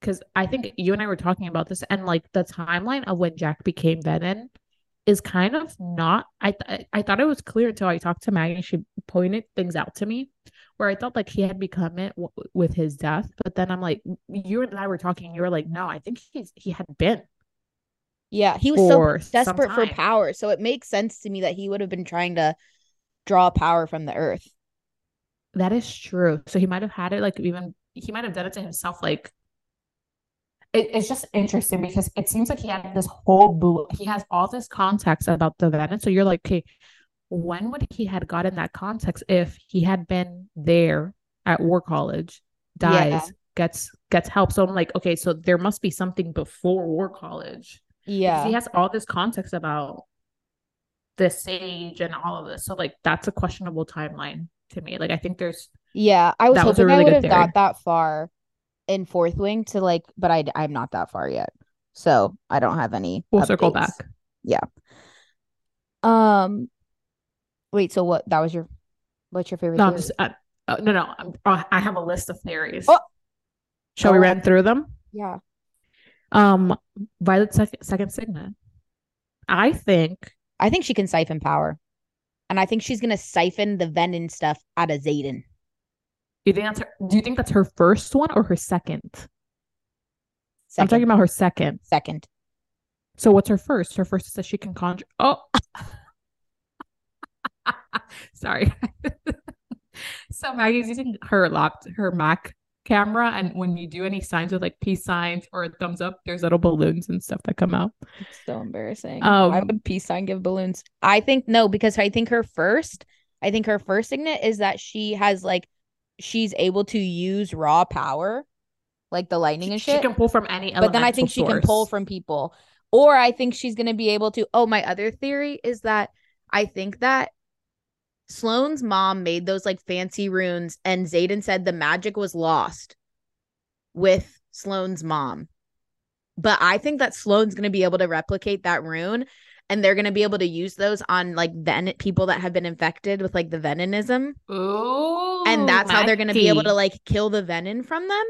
because i think you and i were talking about this and like the timeline of when jack became venin is kind of not I th- I thought it was clear until I talked to Maggie she pointed things out to me where I thought like he had become it w- with his death but then I'm like you and I were talking you were like no I think he's he had been
Yeah. He was so desperate for power. So it makes sense to me that he would have been trying to draw power from the earth.
that is true so he might have had it like even he might have done it to himself like it, it's just interesting because it seems like he had this whole boo he has all this context about the venin so you're like okay when would he had gotten that context if he had been there at war college dies
Yeah.
gets gets help so i'm like okay so there must be something before war college
Yeah.
he has all this context about the sage and all of this so like that's a questionable timeline to me like i think there's
Yeah, I was
That was
hoping I would have got that far in fourth wing to like, but I I'm not that far yet, so I don't have any.
we'll circle
updates.
back
Um, wait. So what? That was your. What's your favorite?
no just uh, uh, no no I'm, uh, i have a list of theories
Oh.
shall we
Oh.
run through them
yeah.
um violet second second signet i think
I think she can siphon power. and I think she's gonna siphon the venin stuff out of Xaden.
You think that's her, do you think that's her first one or her second?
Second.
I'm talking about her second.
second.
So what's her first? Her first is that she can conjure. Oh, sorry. so Maggie's using her lap, her Mac camera, and when you do any signs with like peace signs or a thumbs up, there's little balloons and stuff that come out.
It's so embarrassing.
Um,
Why would peace sign give balloons? I think no, because I think her first, I think her first signet is that she has like she's able to use raw power, like the lightning and shit.
She can pull from any.
but then I think she can pull from people. Or I think she's gonna be able to. Oh, my other theory is that I think that Sloane's mom made those like fancy runes, and Xaden said the magic was lost with Sloane's mom. But I think that Sloane's gonna be able to replicate that rune, and they're gonna be able to use those on like ven people that have been infected with like the venomism
Ooh,
and that's how they're going to be able to like kill the venin from them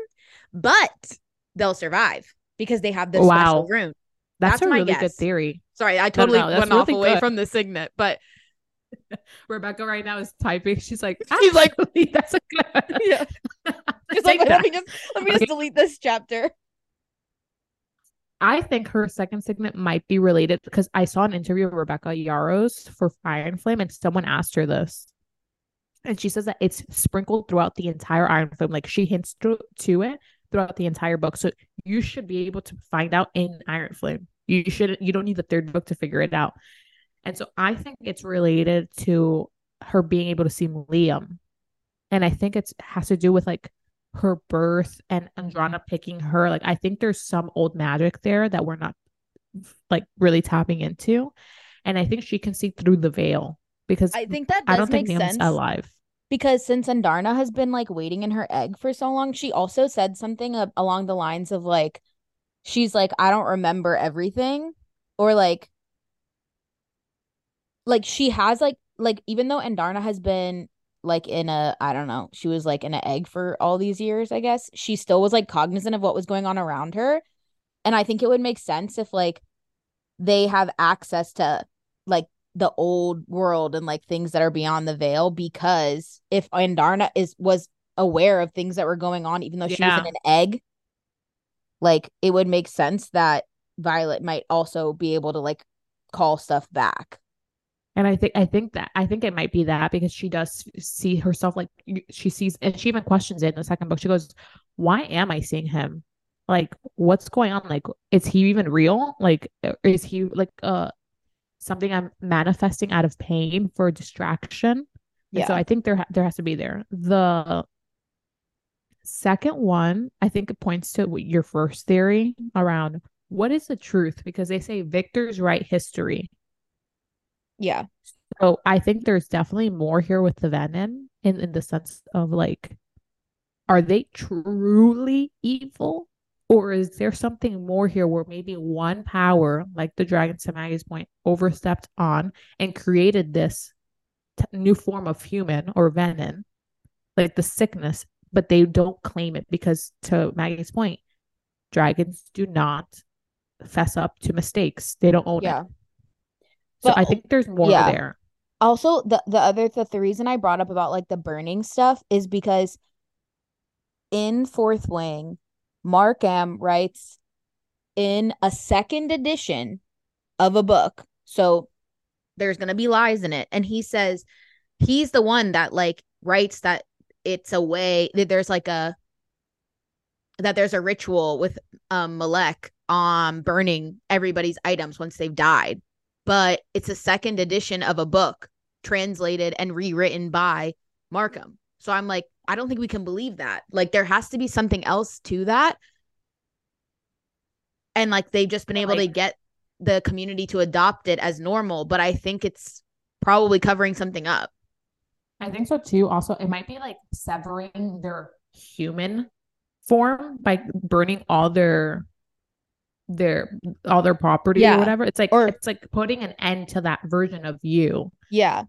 but they'll survive because they have this
Wow.
special rune
That's,
that's
a
my
really good theory.
sorry i totally
no, that's
went off away
good.
from the signet but
Rebecca right now is typing. She's like,
She's like-
that's a good.
yeah just like let me just let me just delete this chapter
I think her second signet might be related because I saw an interview with Rebecca Yarros for Fire and Flame, and someone asked her this. And she says that it's sprinkled throughout the entire Iron Flame. Like she hints to, to it throughout the entire book. So you should be able to find out in Iron Flame. You should you don't need the third book to figure it out. And so I think it's related to her being able to see Liam. And I think it has to do with like her birth and Andarna mm-hmm. picking her. Like I think there's some old magic there that we're not like really tapping into. And I think she can see through the veil because
i
I,
think that does
don't think
make
Liam's
sense
alive.
because since andarna has been like waiting in her egg for so long she also said something a- along the lines of like she's like i don't remember everything or like like she has like like even though Andarna has been like in a I don't know, she was like in an egg for all these years, I guess. She still was like cognizant of what was going on around her. And I think it would make sense if like they have access to like the old world and like things that are beyond the veil because if Andarna is was aware of things that were going on even though she was in an egg, like it would make sense that Violet might also be able to like call stuff back.
And I think I think that I think it might be that because she does see herself like she sees and she even questions it in the second book. She goes, "Why am I seeing him? Like, what's going on? Like, is he even real? Like, uh, is he like uh something I'm manifesting out of pain for distraction?" And so I think there ha- there has to be there. The second one, I think it points to what your first theory around what is the truth because they say Victor's write history.
Yeah.
So I think there's definitely more here with the venin in, in the sense of like, are they truly evil? Or is there something more here where maybe one power, like the dragon to Maggie's point, overstepped on and created this t- new form of human or venom, like the sickness, but they don't claim it because, to Maggie's point, dragons do not fess up to mistakes. They don't own
Yeah.
it. So
But-
I think there's more
yeah.
there.
Also, the the other the, the reason I brought up about like the burning stuff is because in Fourth Wing, Markham writes in a second edition of a book. So there's gonna be lies in it, and he says he's the one that like writes that it's a way that there's like a that there's a ritual with um Malek um burning everybody's items once they've died but it's a second edition of a book translated and rewritten by Markham. So I'm like, I don't think we can believe that. Like, there has to be something else to that. And like, they've just been able to get the community to adopt it as normal, but I think it's probably covering something up.
I think so too. Also, it might be like severing their human form by burning all their their all their property
Yeah.
or whatever. It's like
Or-
it's like putting an end to that version of you.
Yeah.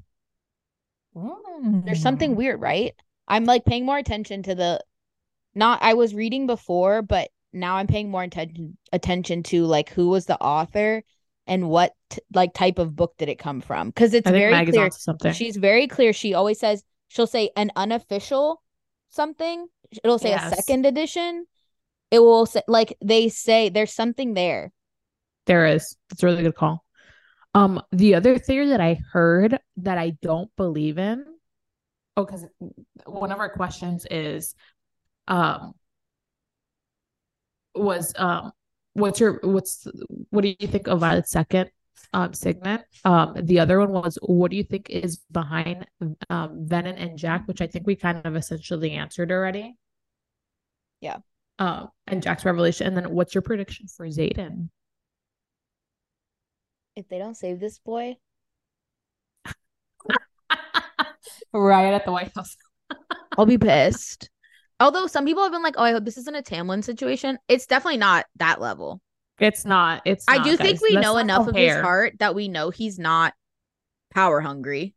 There's something
Mm.
weird, right? I'm like paying more attention to the not I was reading before, but now I'm paying more attention attention to like who was the author and what t- like type of book did it come from? Because it's very clear.
something.
She's very clear. She always says she'll say an unofficial something. It'll say a second edition. It will say like they say there's something there.
There is. That's a really good call. Um, the other theory that I heard that I don't believe in. Oh, because one of our questions is, um, was um, what's your what's what do you think of Violet's second um signet? Um, the other one was what do you think is behind um Venin and Jack, which I think we kind of essentially answered already.
Yeah.
Um, and Jack's revelation, and then what's your prediction for Xaden?
If they don't save this boy,
riot at the White House.
I'll be pissed. Although some people have been like, "Oh, I hope this isn't a Tamlin situation." It's definitely not that level.
It's not. It's.
I
not,
do think we
Let's
know enough of his heart that we know he's not power hungry.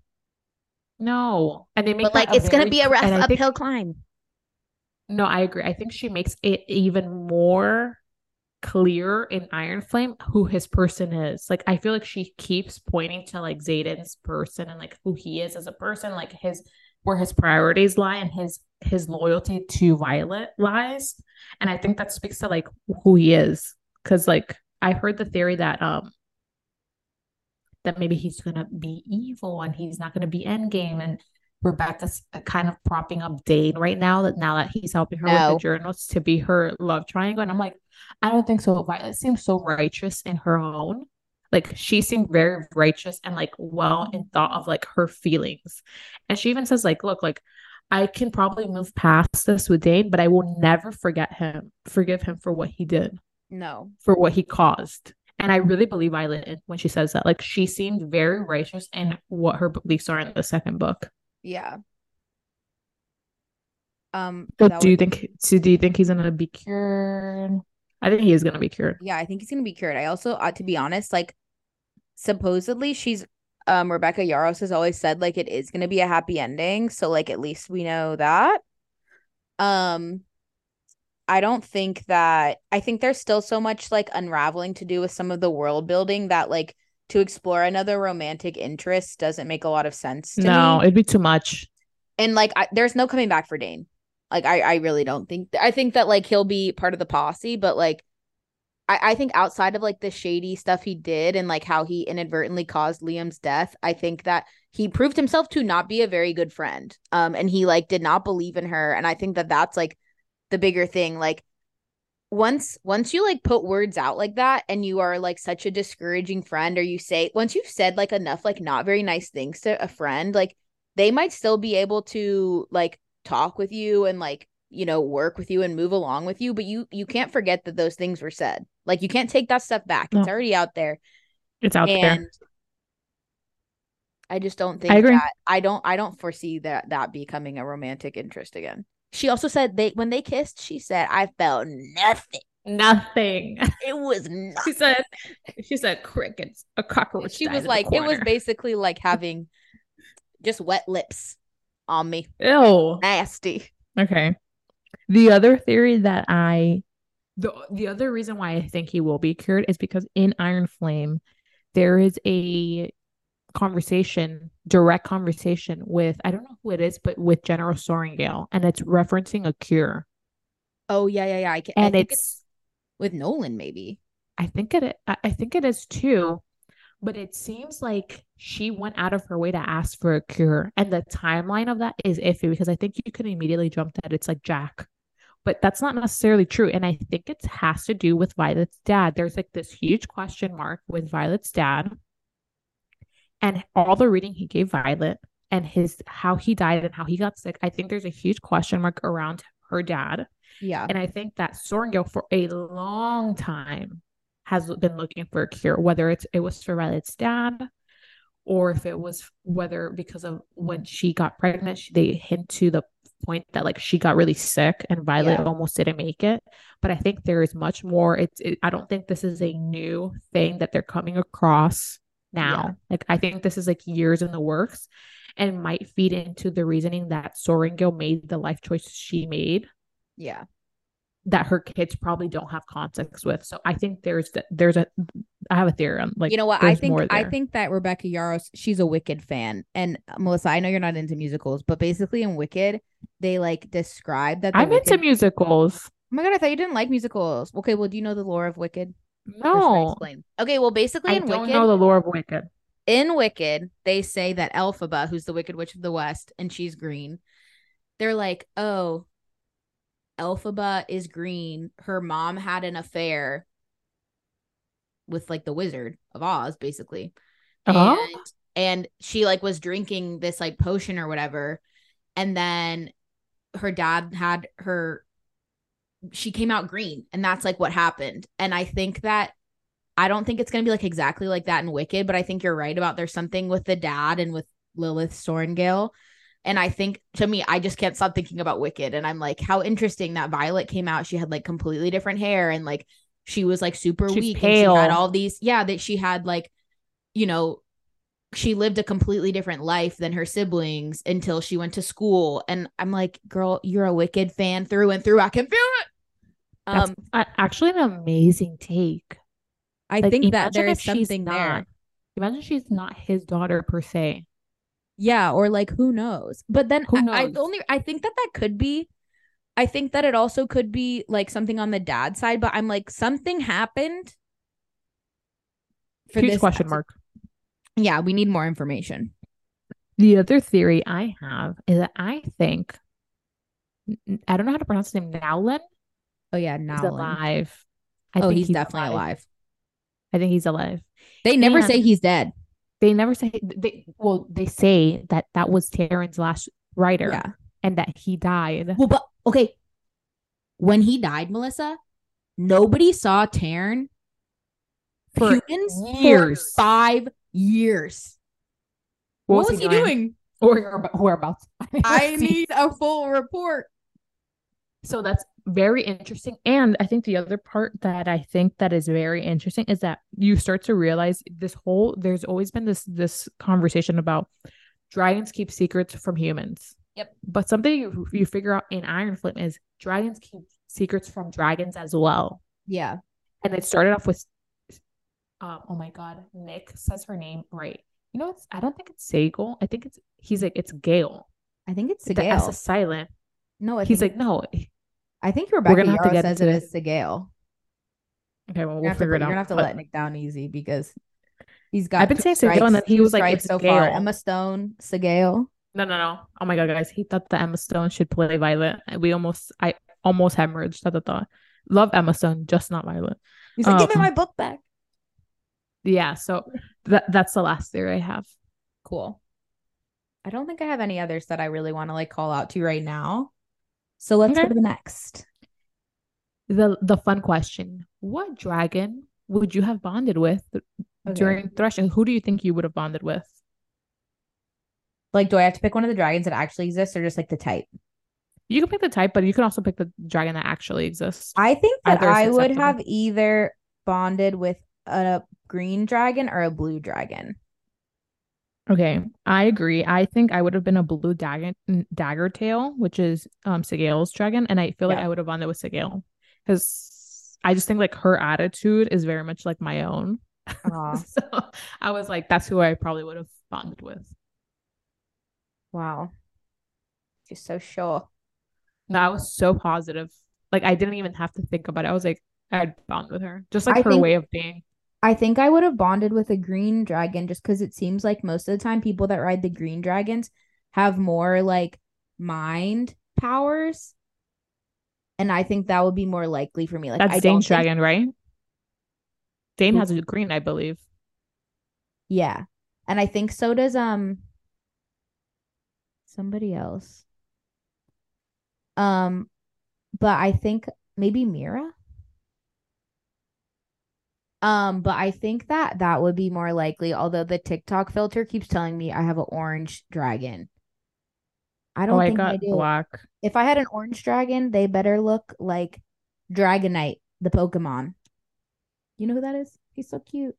No, and they make
But like, it's gonna be a rough
and I think-
uphill climb.
No, I agree. I think she makes it even more clear in Iron Flame who his person is. Like I feel like she keeps pointing to like Xaden's person and like who he is as a person, like his where his priorities lie and his his loyalty to Violet lies. And I think that speaks to like who he is. Cause like I heard the theory that um that maybe he's gonna be evil and he's not gonna be endgame and Rebecca's uh, kind of propping up Dain right now that now that he's helping her with the journals to be her love triangle. And I'm like, I don't think so. Violet seems so righteous in her own. Like she seemed very righteous and like well in thought of like her feelings. And she even says, like, look, like I can probably move past this with Dain, but I will never forget him, forgive him for what he did,
No,
for what he caused. And I really believe Violet when she says that. Like she seemed very righteous in what her beliefs are in the second book.
Yeah. Um,
So do you think so do you think he's gonna be cured? I think he is gonna be cured.
Yeah, I think he's gonna be cured. I also, uh, to be honest, like supposedly she's um Rebecca Yarros has always said like it is gonna be a happy ending, so like at least we know that. Um, I don't think that I think there's still so much like unraveling to do with some of the world building that like to explore another romantic interest doesn't make a lot of sense to
No,
me.
it'd be too much.
And like I, there's no coming back for Dain. Like I I really don't think I think that like he'll be part of the posse, but like I, I think outside of like the shady stuff he did and like how he inadvertently caused Liam's death, I think that he proved himself to not be a very good friend. Um and he like did not believe in her and I think that that's like the bigger thing like once once you like put words out like that and you are like such a discouraging friend or you say once you've said like enough like not very nice things to a friend like they might still be able to like talk with you and like you know work with you and move along with you but you you can't forget that those things were said. Like you can't take that stuff back. It's already out there.
It's out
and
there.
i just don't think
I agree.
that i don't i don't foresee that that becoming a romantic interest again she also said they when they kissed she said i felt nothing
Nothing.
it was nothing
she said she said crickets, a cockroach.
she was like it was basically like having just wet lips on me
Ew.
nasty
Okay. The other theory that I the the other reason why I think he will be cured is because in Iron Flame there is a conversation, direct conversation with I don't know who it is, but with General Sorrengail, and it's referencing a cure.
oh yeah yeah yeah i, can, I
And
think
it's,
it's with Nolon maybe
I think it I I think it is too, but it seems like she went out of her way to ask for a cure, and the timeline of that is iffy because I think you could immediately jump that it's like Jack, but that's not necessarily true, and I think it has to do with Violet's dad. There's like this huge question mark with Violet's dad, and all the reading he gave Violet and his how he died and how he got sick. I think there's a huge question mark around her dad.
yeah
And I think that Sorrengail for a long time has been looking for a cure, whether it's it was for Violet's dad or if it was whether because of when she got pregnant, she, they hint to the point that like she got really sick and Violet
Yeah.
almost didn't make it. But I think there is much more. It's it, I don't think this is a new thing that they're coming across now.
Yeah.
Like I think this is like years in the works and might feed into the reasoning that Sorrengail made the life choices she made
yeah
that her kids probably don't have context with. So I think there's there's a I have a theory on like
you know what I think I think that Rebecca Yarros she's a Wicked fan and Melissa I know you're not into musicals but basically in Wicked they like describe that
I'm into musicals.
Oh my god I thought you didn't like musicals. Okay, well do you know the lore of Wicked? Or should I
No,
explain? Okay, well basically
I
in
don't
Wicked
know the lore of Wicked.
in Wicked, they say that Elphaba, who's the Wicked Witch of the West, and she's green, they're like, oh, Elphaba is green. Her mom had an affair with like the Wizard of Oz, basically.
Oh.
And and she like was drinking this like potion or whatever. And then her dad had her she came out green and that's like what happened. And I think that I don't think it's gonna be like exactly like that in Wicked, but I think you're right about there's something with the dad and with Lilith Sorrengail. And I think to me, I just can't stop thinking about Wicked. And I'm like, how interesting that Violet came out. She had like completely different hair and like she was like super
She's
weak. And she had all these, yeah, that she had like, you know, she lived a completely different life than her siblings until she went to school. And I'm like, girl, you're a Wicked fan through and through. I can feel it.
That's
Um,
a- actually an amazing take.
I
Like,
think that
there is
there
if
is
she's
something there.
not- Imagine she's not his daughter per se.
Yeah, or like who knows? But then
Who
I, I only I think that that could be. I think that it also could be like something on the dad side, but I'm like something happened.
For Huge question mark.
Yeah, we need more information.
The other theory I have is that I think I don't know how to pronounce his name. Nolon
Oh yeah,
Nolon.
now
alive. I
Oh,
think
he's, definitely alive.
I think he's alive.
They never
And-
say he's dead.
They never say they. Well, they say that that was Tairn's last writer
Yeah.
and that he died.
Well, but okay. When he died, Melissa, nobody saw Tairn
For
humans
years.
for five years. What, was he doing?
Or whereabouts.
I need a full report.
So that's very interesting. And I think the other part that I think that is very interesting is that you start to realize this whole there's always been this this conversation about dragons keep secrets from humans.
Yep.
But something you, you figure out in Iron Flame is dragons keep secrets from dragons as well.
Yeah.
And it started off with um, oh my god, Nick says her name right. You know it's I don't think it's Sagal. I think it's he's like it's Gale.
I think it's
The S is silent.
No, I
He's like, no.
I think Rebecca
gonna have to get
says
into
it
it.
as Sigale.
Okay, well, we'll
to,
figure
put-
it
you're gonna have to
But-
let Nick down easy because he's got.
I've been saying Sigale, and then he was like, it's
so far. Emma Stone, Sigale.
No, no, no. Oh my god, guys, he thought that Emma Stone should play Violet. We almost, I almost hemorrhaged at the thought. Love Emma Stone, just not Violet.
He's like, give me
Um,
my book back.
Yeah, so that that's the last theory I have.
Cool. I don't think I have any others that I really want to like call out to right now. So let's go to the next.
The the fun question: What dragon would you have bonded with
Okay.
during threshing? Who do you think you would have bonded with?
Like, do I have to pick one of the dragons that actually exists or just like the type?
You can pick the type, but you can also pick the dragon that actually exists.
I think that
Either
I would have either bonded with a green dragon or a blue dragon.
Okay, I agree. I think I would have been a blue dagger dagger tail, which is um Sgaeyl's dragon, and I feel like I would have bonded with Sgaeyl because I just think like her attitude is very much like my own. So I was like, that's who I probably would have bonded with.
wow. You're so sure.
No, I was so positive. Like I didn't even have to think about it. I was like, I'd bond with her, just like
I
her
think-
way of being.
I think I would have bonded with a green dragon just because it seems like most of the time people that ride the green dragons have more like mind powers. And I think that would be more likely for me. Like
That's
I don't
Dain's
think-
dragon, right?
Dain
has a green, I believe.
Yeah. And I think so does um somebody else. Um but I think maybe Mira. Um but I think that that would be more likely although the TikTok filter keeps telling me I have an orange dragon. I don't
Oh,
think I
got
do.
black.
If I had an orange dragon, they better look like Dragonite, the Pokemon. You know who that is? He's so cute.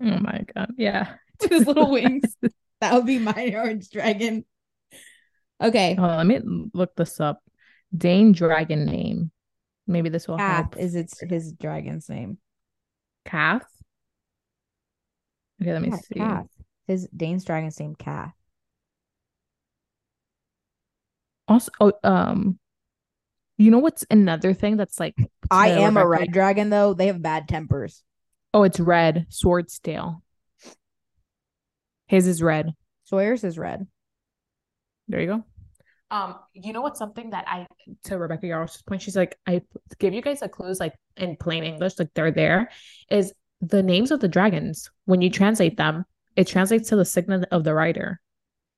Oh my god, yeah.
His little wings. That would be my orange dragon. Okay.
Oh, let me look this up. Dain dragon name. Maybe this will
Cath
help.
is its his dragon's name.
Cath. Okay, let me
Yeah,
see.
Cath. His Dain's dragon's name Cath.
Also, oh, um, you know what's another thing that's like
I am a red dragon though. They have bad tempers.
Oh, it's red. Swordsdale. His is red.
Sawyer's is red.
There you go. Um, you know what's something that I to Rebecca Yarros's point, she's like, I give you guys a clues like in plain English, like they're there, is the names of the dragons. When you translate them, it translates to the signet of the rider.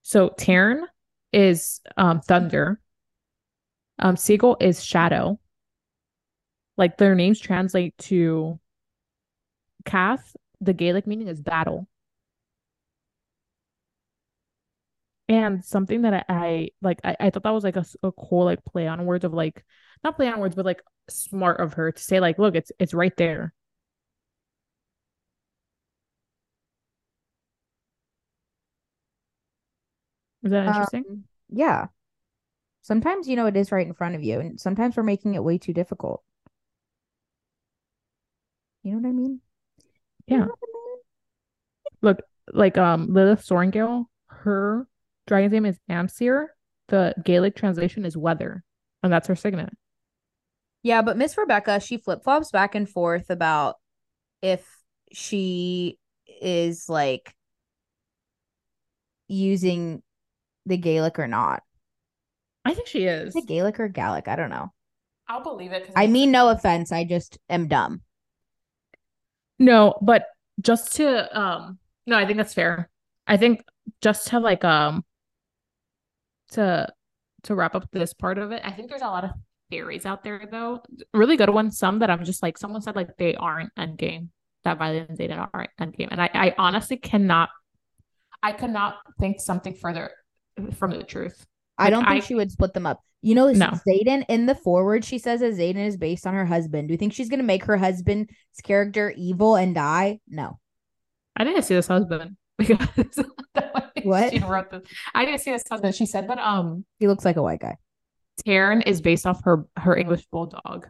So Tairn is um thunder. Um Sgaeyl is shadow. Like their names translate to Cath, the Gaelic meaning is battle. And something that I, I like, I, I thought that was like a cool like play on words of like not play on words, but like smart of her to say like, look, it's it's right there. Is that interesting?
Um, yeah. Sometimes you know it is right in front of you, and sometimes we're making it way too difficult. You know what I mean? You
Yeah.
know I mean?
Look, like um Lilith Sorrengail, her dragon's name is Aimsir. The Gaelic translation is weather, and that's her signet.
Yeah, but Miss Rebecca, she flip flops back and forth about if she is like using the Gaelic or not.
I think she is.
Is it Gaelic or Gallic? I don't know.
I'll believe it.
I
it's-
mean, no offense. I just am dumb.
No, but just to um no, I think that's fair. I think just to like um to to wrap up this part of it, I think there's a lot of theories out there though. Really good ones, some that I'm just like someone said like they aren't endgame, that Violet and Xaden aren't endgame. And I, I honestly cannot I could not think something further from the truth.
I don't think
I-
she would split them up. You know,
No.
Xaden in the forward, she says that Xaden is based on her husband. Do you think she's gonna make her husband's character evil and die? No.
I didn't see this husband because
What?
she wrote this. I didn't see this husband. She said but um
He looks like a white guy.
Tairn is based off her her English bulldog,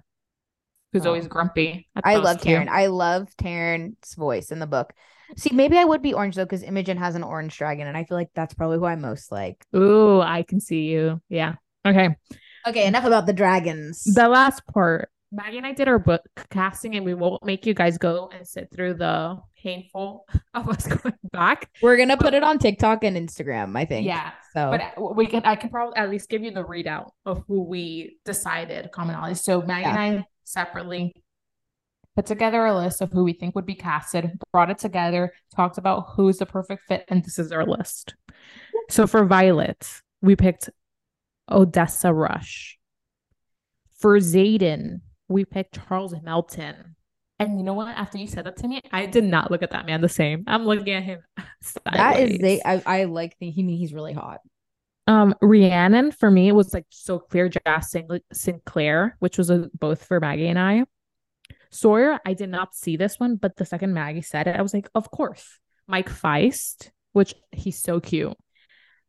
who's
Oh.
always grumpy. thought
I love
cute.
Tairn. I love Tairn's voice in the book. See, maybe I would be orange though, because Imogen has an orange dragon, and I feel like that's probably who I most like.
Ooh, I can see you. Yeah. Okay.
Okay, enough about the dragons.
The last part. Maggie and I did our book casting, and we won't make you guys go and sit through the painful of us going back.
We're gonna put it on TikTok and Instagram, I think.
Yeah.
So
But uh, we can, I can probably at least give you the readout of who we decided common knowledge. So Maggie and I separately put together a list of who we think would be casted, brought it together, talked about who's the perfect fit, and this is our list. So for Violet, we picked Odessa Rush. For Xaden, we picked Charles Melton. And you know what? After you said that to me, I did not look at that man the same. I'm looking at him.
that is they I, I like the he mean he's really hot.
Um, Rhiannon for me it was like so clear Jazz Sinclair, which was a, both for Maggie and I. Sawyer, I did not see this one, but the second Maggie said it, I was like, of course. Mike Faist, which he's so cute.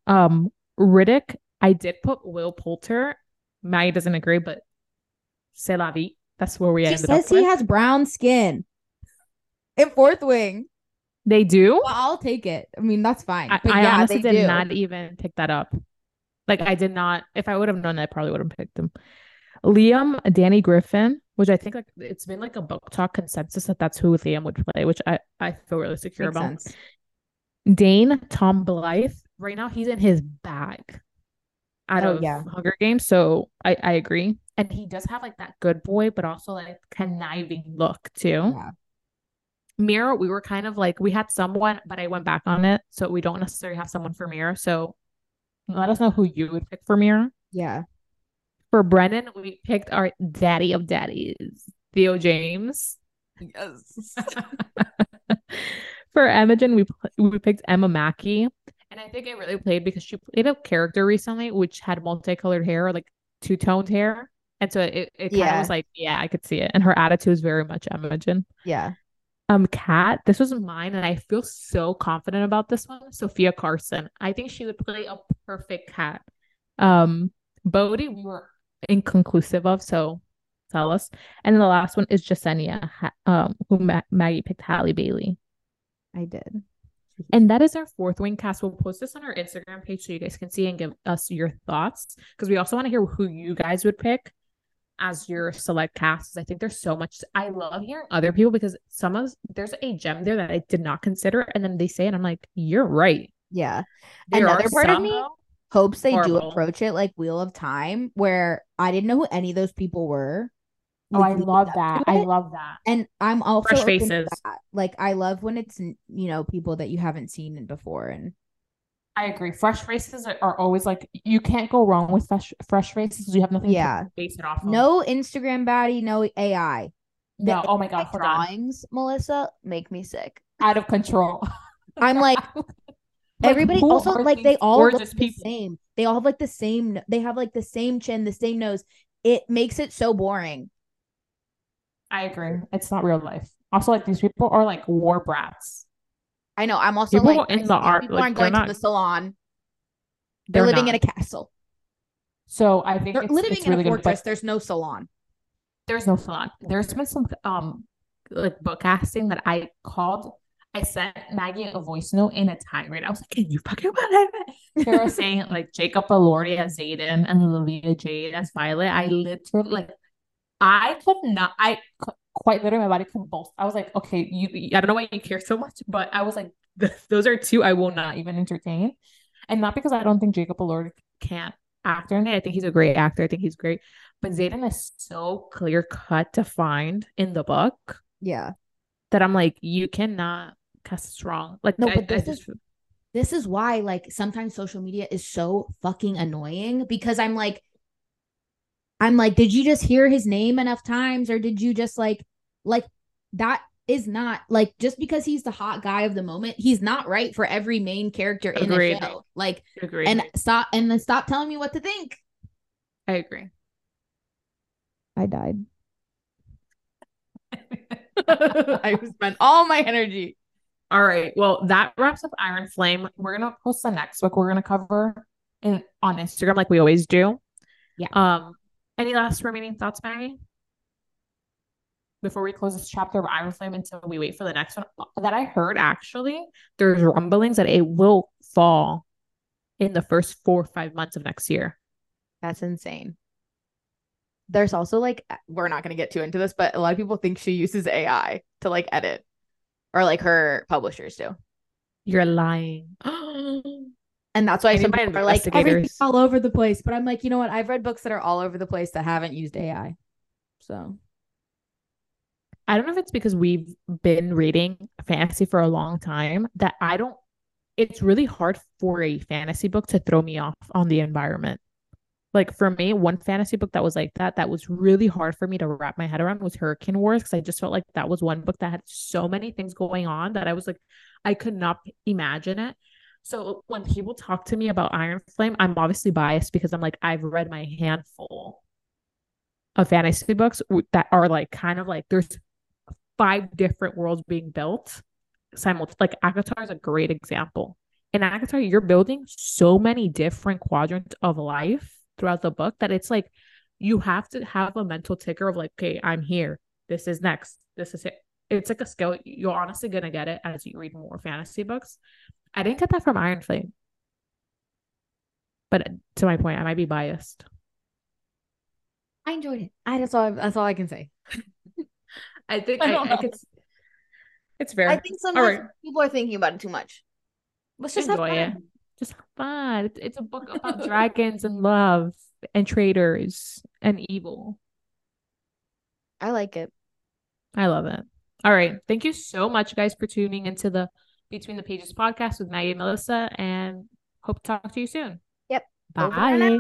Um, Ridoc, I did put Will Poulter. Maggie doesn't agree, but c'est la vie. That's where we
She
ended up
says he
with.
has brown skin. In fourth wing.
They do.
Well, I'll take it. I mean, that's fine.
I,
But
I
yeah,
honestly did
do.
not even pick that up. Like I did not. If I would have known that, I probably would have picked him. Liam, Danny Griffin, which I think like it's been like a BookTok consensus that that's who Liam would play, which I I feel really secure
Makes
about.
sense.
Dain, Tom Blyth, right now he's in his bag out
Oh,
of
yeah.
Hunger Games, so I I agree, and he does have like that good boy, but also like conniving look too.
Yeah.
Mira, we were kind of like we had someone, but I went back on it, so we don't necessarily have someone for Mira. So let us know who you would pick for Mira.
Yeah.
For Brennan, we picked our daddy of daddies, Theo James.
Yes.
for Imogen, we we picked Emma Mackey, and I think it really played because she played a character recently which had multicolored hair, like two toned hair, and so it it kind of
Yeah.
was like, yeah, I could see it, and her attitude was very much Imogen.
yeah.
Um, Cat, this was mine, and I feel so confident about this one. Sofia Carson, I think she would play a perfect Cat. Um, Bodhi, we were inconclusive of, so tell us. And then the last one is Jesinia, um, who Ma- Maggie picked Halle Bailey.
I did.
And that is our fourth wing cast. We'll post this on our Instagram page so you guys can see and give us your thoughts because we also want to hear who you guys would pick as your select cast. I think there's so much. I love hearing other people because some of there's a gem there that I did not consider, and then they say it. I'm like, you're right.
Yeah.
There
Another part of me hopes they do approach it like Wheel of Time, where I didn't know who any of those people were.
Oh, I love that. I love that.
And I'm also
Fresh faces.
that. Like I love when it's you know people that you haven't seen it before, and
I agree. Fresh faces are, are always like you can't go wrong with fresh fresh faces. You have nothing
Yeah.
to base it off of.
no Instagram baddie, no AI.
no.
the
Oh my god, hold on.
drawings, Melissa, make me sick.
Out of control.
I'm like
Like,
everybody also like they all look the
people?
same. They all have like the same. They have like the same chin, the same nose. It makes it so boring.
I agree. It's not real life. Also, like these people are like war brats.
I know. I'm also
People
like
in the art,
People
like,
aren't going
not-
to the salon. They're,
They're
living
not.
in a castle.
So I think
They're
it's,
living
it's
in
really
a fortress.
But
There's no salon.
there's no salon. There's been some um like book casting that I called. I sent Maggie a voice note in a tirade. I was like, "Can you fucking believe it?" They were saying like Jacob Elordi as Xaden and Olivia Jade as Violet. I literally like, I could not. I quite literally my body convulsed. I was like, "Okay, you." I don't know why you care so much, but I was like, "Those are two I will not even entertain," and not because I don't think Jacob Elordi can't act in it. I think he's a great actor. I think he's great. But Xaden is so clear cut to find in the book
Yeah.
that I'm like, you cannot cast wrong. Like,
No,
I-
but
I
this
just-
This is why like sometimes social media is so fucking annoying because I'm like I'm like did you just hear his name enough times or did you just like like that is not like just because he's the hot guy of the moment he's not right for every main character in
Agreed.
the show. Like
agree.
and stop and then stop telling me what to think.
I agree.
I died. I spent all my energy.
All right. Well, that wraps up Iron Flame. We're gonna post the next book we're gonna cover in on Instagram like we always do.
Yeah.
Um, any last remaining thoughts, Maggie? Before we close this chapter of Iron Flame until we wait for the next one. Uh, that I heard actually, there's rumblings that it will fall in the first four or five months of next year.
That's insane. There's also like uh, we're not gonna get too into this, but a lot of people think she uses AI to like edit, or like her publishers do,
You're lying.
and that's why
I
some people are like everything's all over the place. But I'm like, you know what? I've read books that are all over the place that haven't used AI, so
I don't know if it's because we've been reading fantasy for a long time that I don't, it's really hard for a fantasy book to throw me off on the environment. Like for me, one fantasy book that was like that, that was really hard for me to wrap my head around was Hurricane Wars because I just felt like that was one book that had so many things going on that I was like, I could not imagine it. So when people talk to me about Iron Flame, I'm obviously biased because I'm like, I've read my handful of fantasy books that are like kind of like there's five different worlds being built simultaneously. Like ACOTAR is a great example. In ACOTAR, you're building so many different quadrants of life throughout the book that it's like you have to have a mental ticker of like, okay, I'm here. This is next. This is it. It's like a skill. You're honestly gonna get it as you read more fantasy books. I didn't get that from Iron Flame. But to my point, I might be biased.
I enjoyed it. I that's all. That's all I can say.
I think
I
I,
don't
I could. It's fair.
I think sometimes
right.
people are thinking about it too much. Let's just have
enjoy it.
fun.
Just have fun. It's, it's a book about dragons and love and traitors and evil.
I like it.
I love it. All right. Thank you so much, guys, for tuning into the Between the Pages podcast with Maggie and Melissa, and hope to talk to you soon.
Yep.
Bye.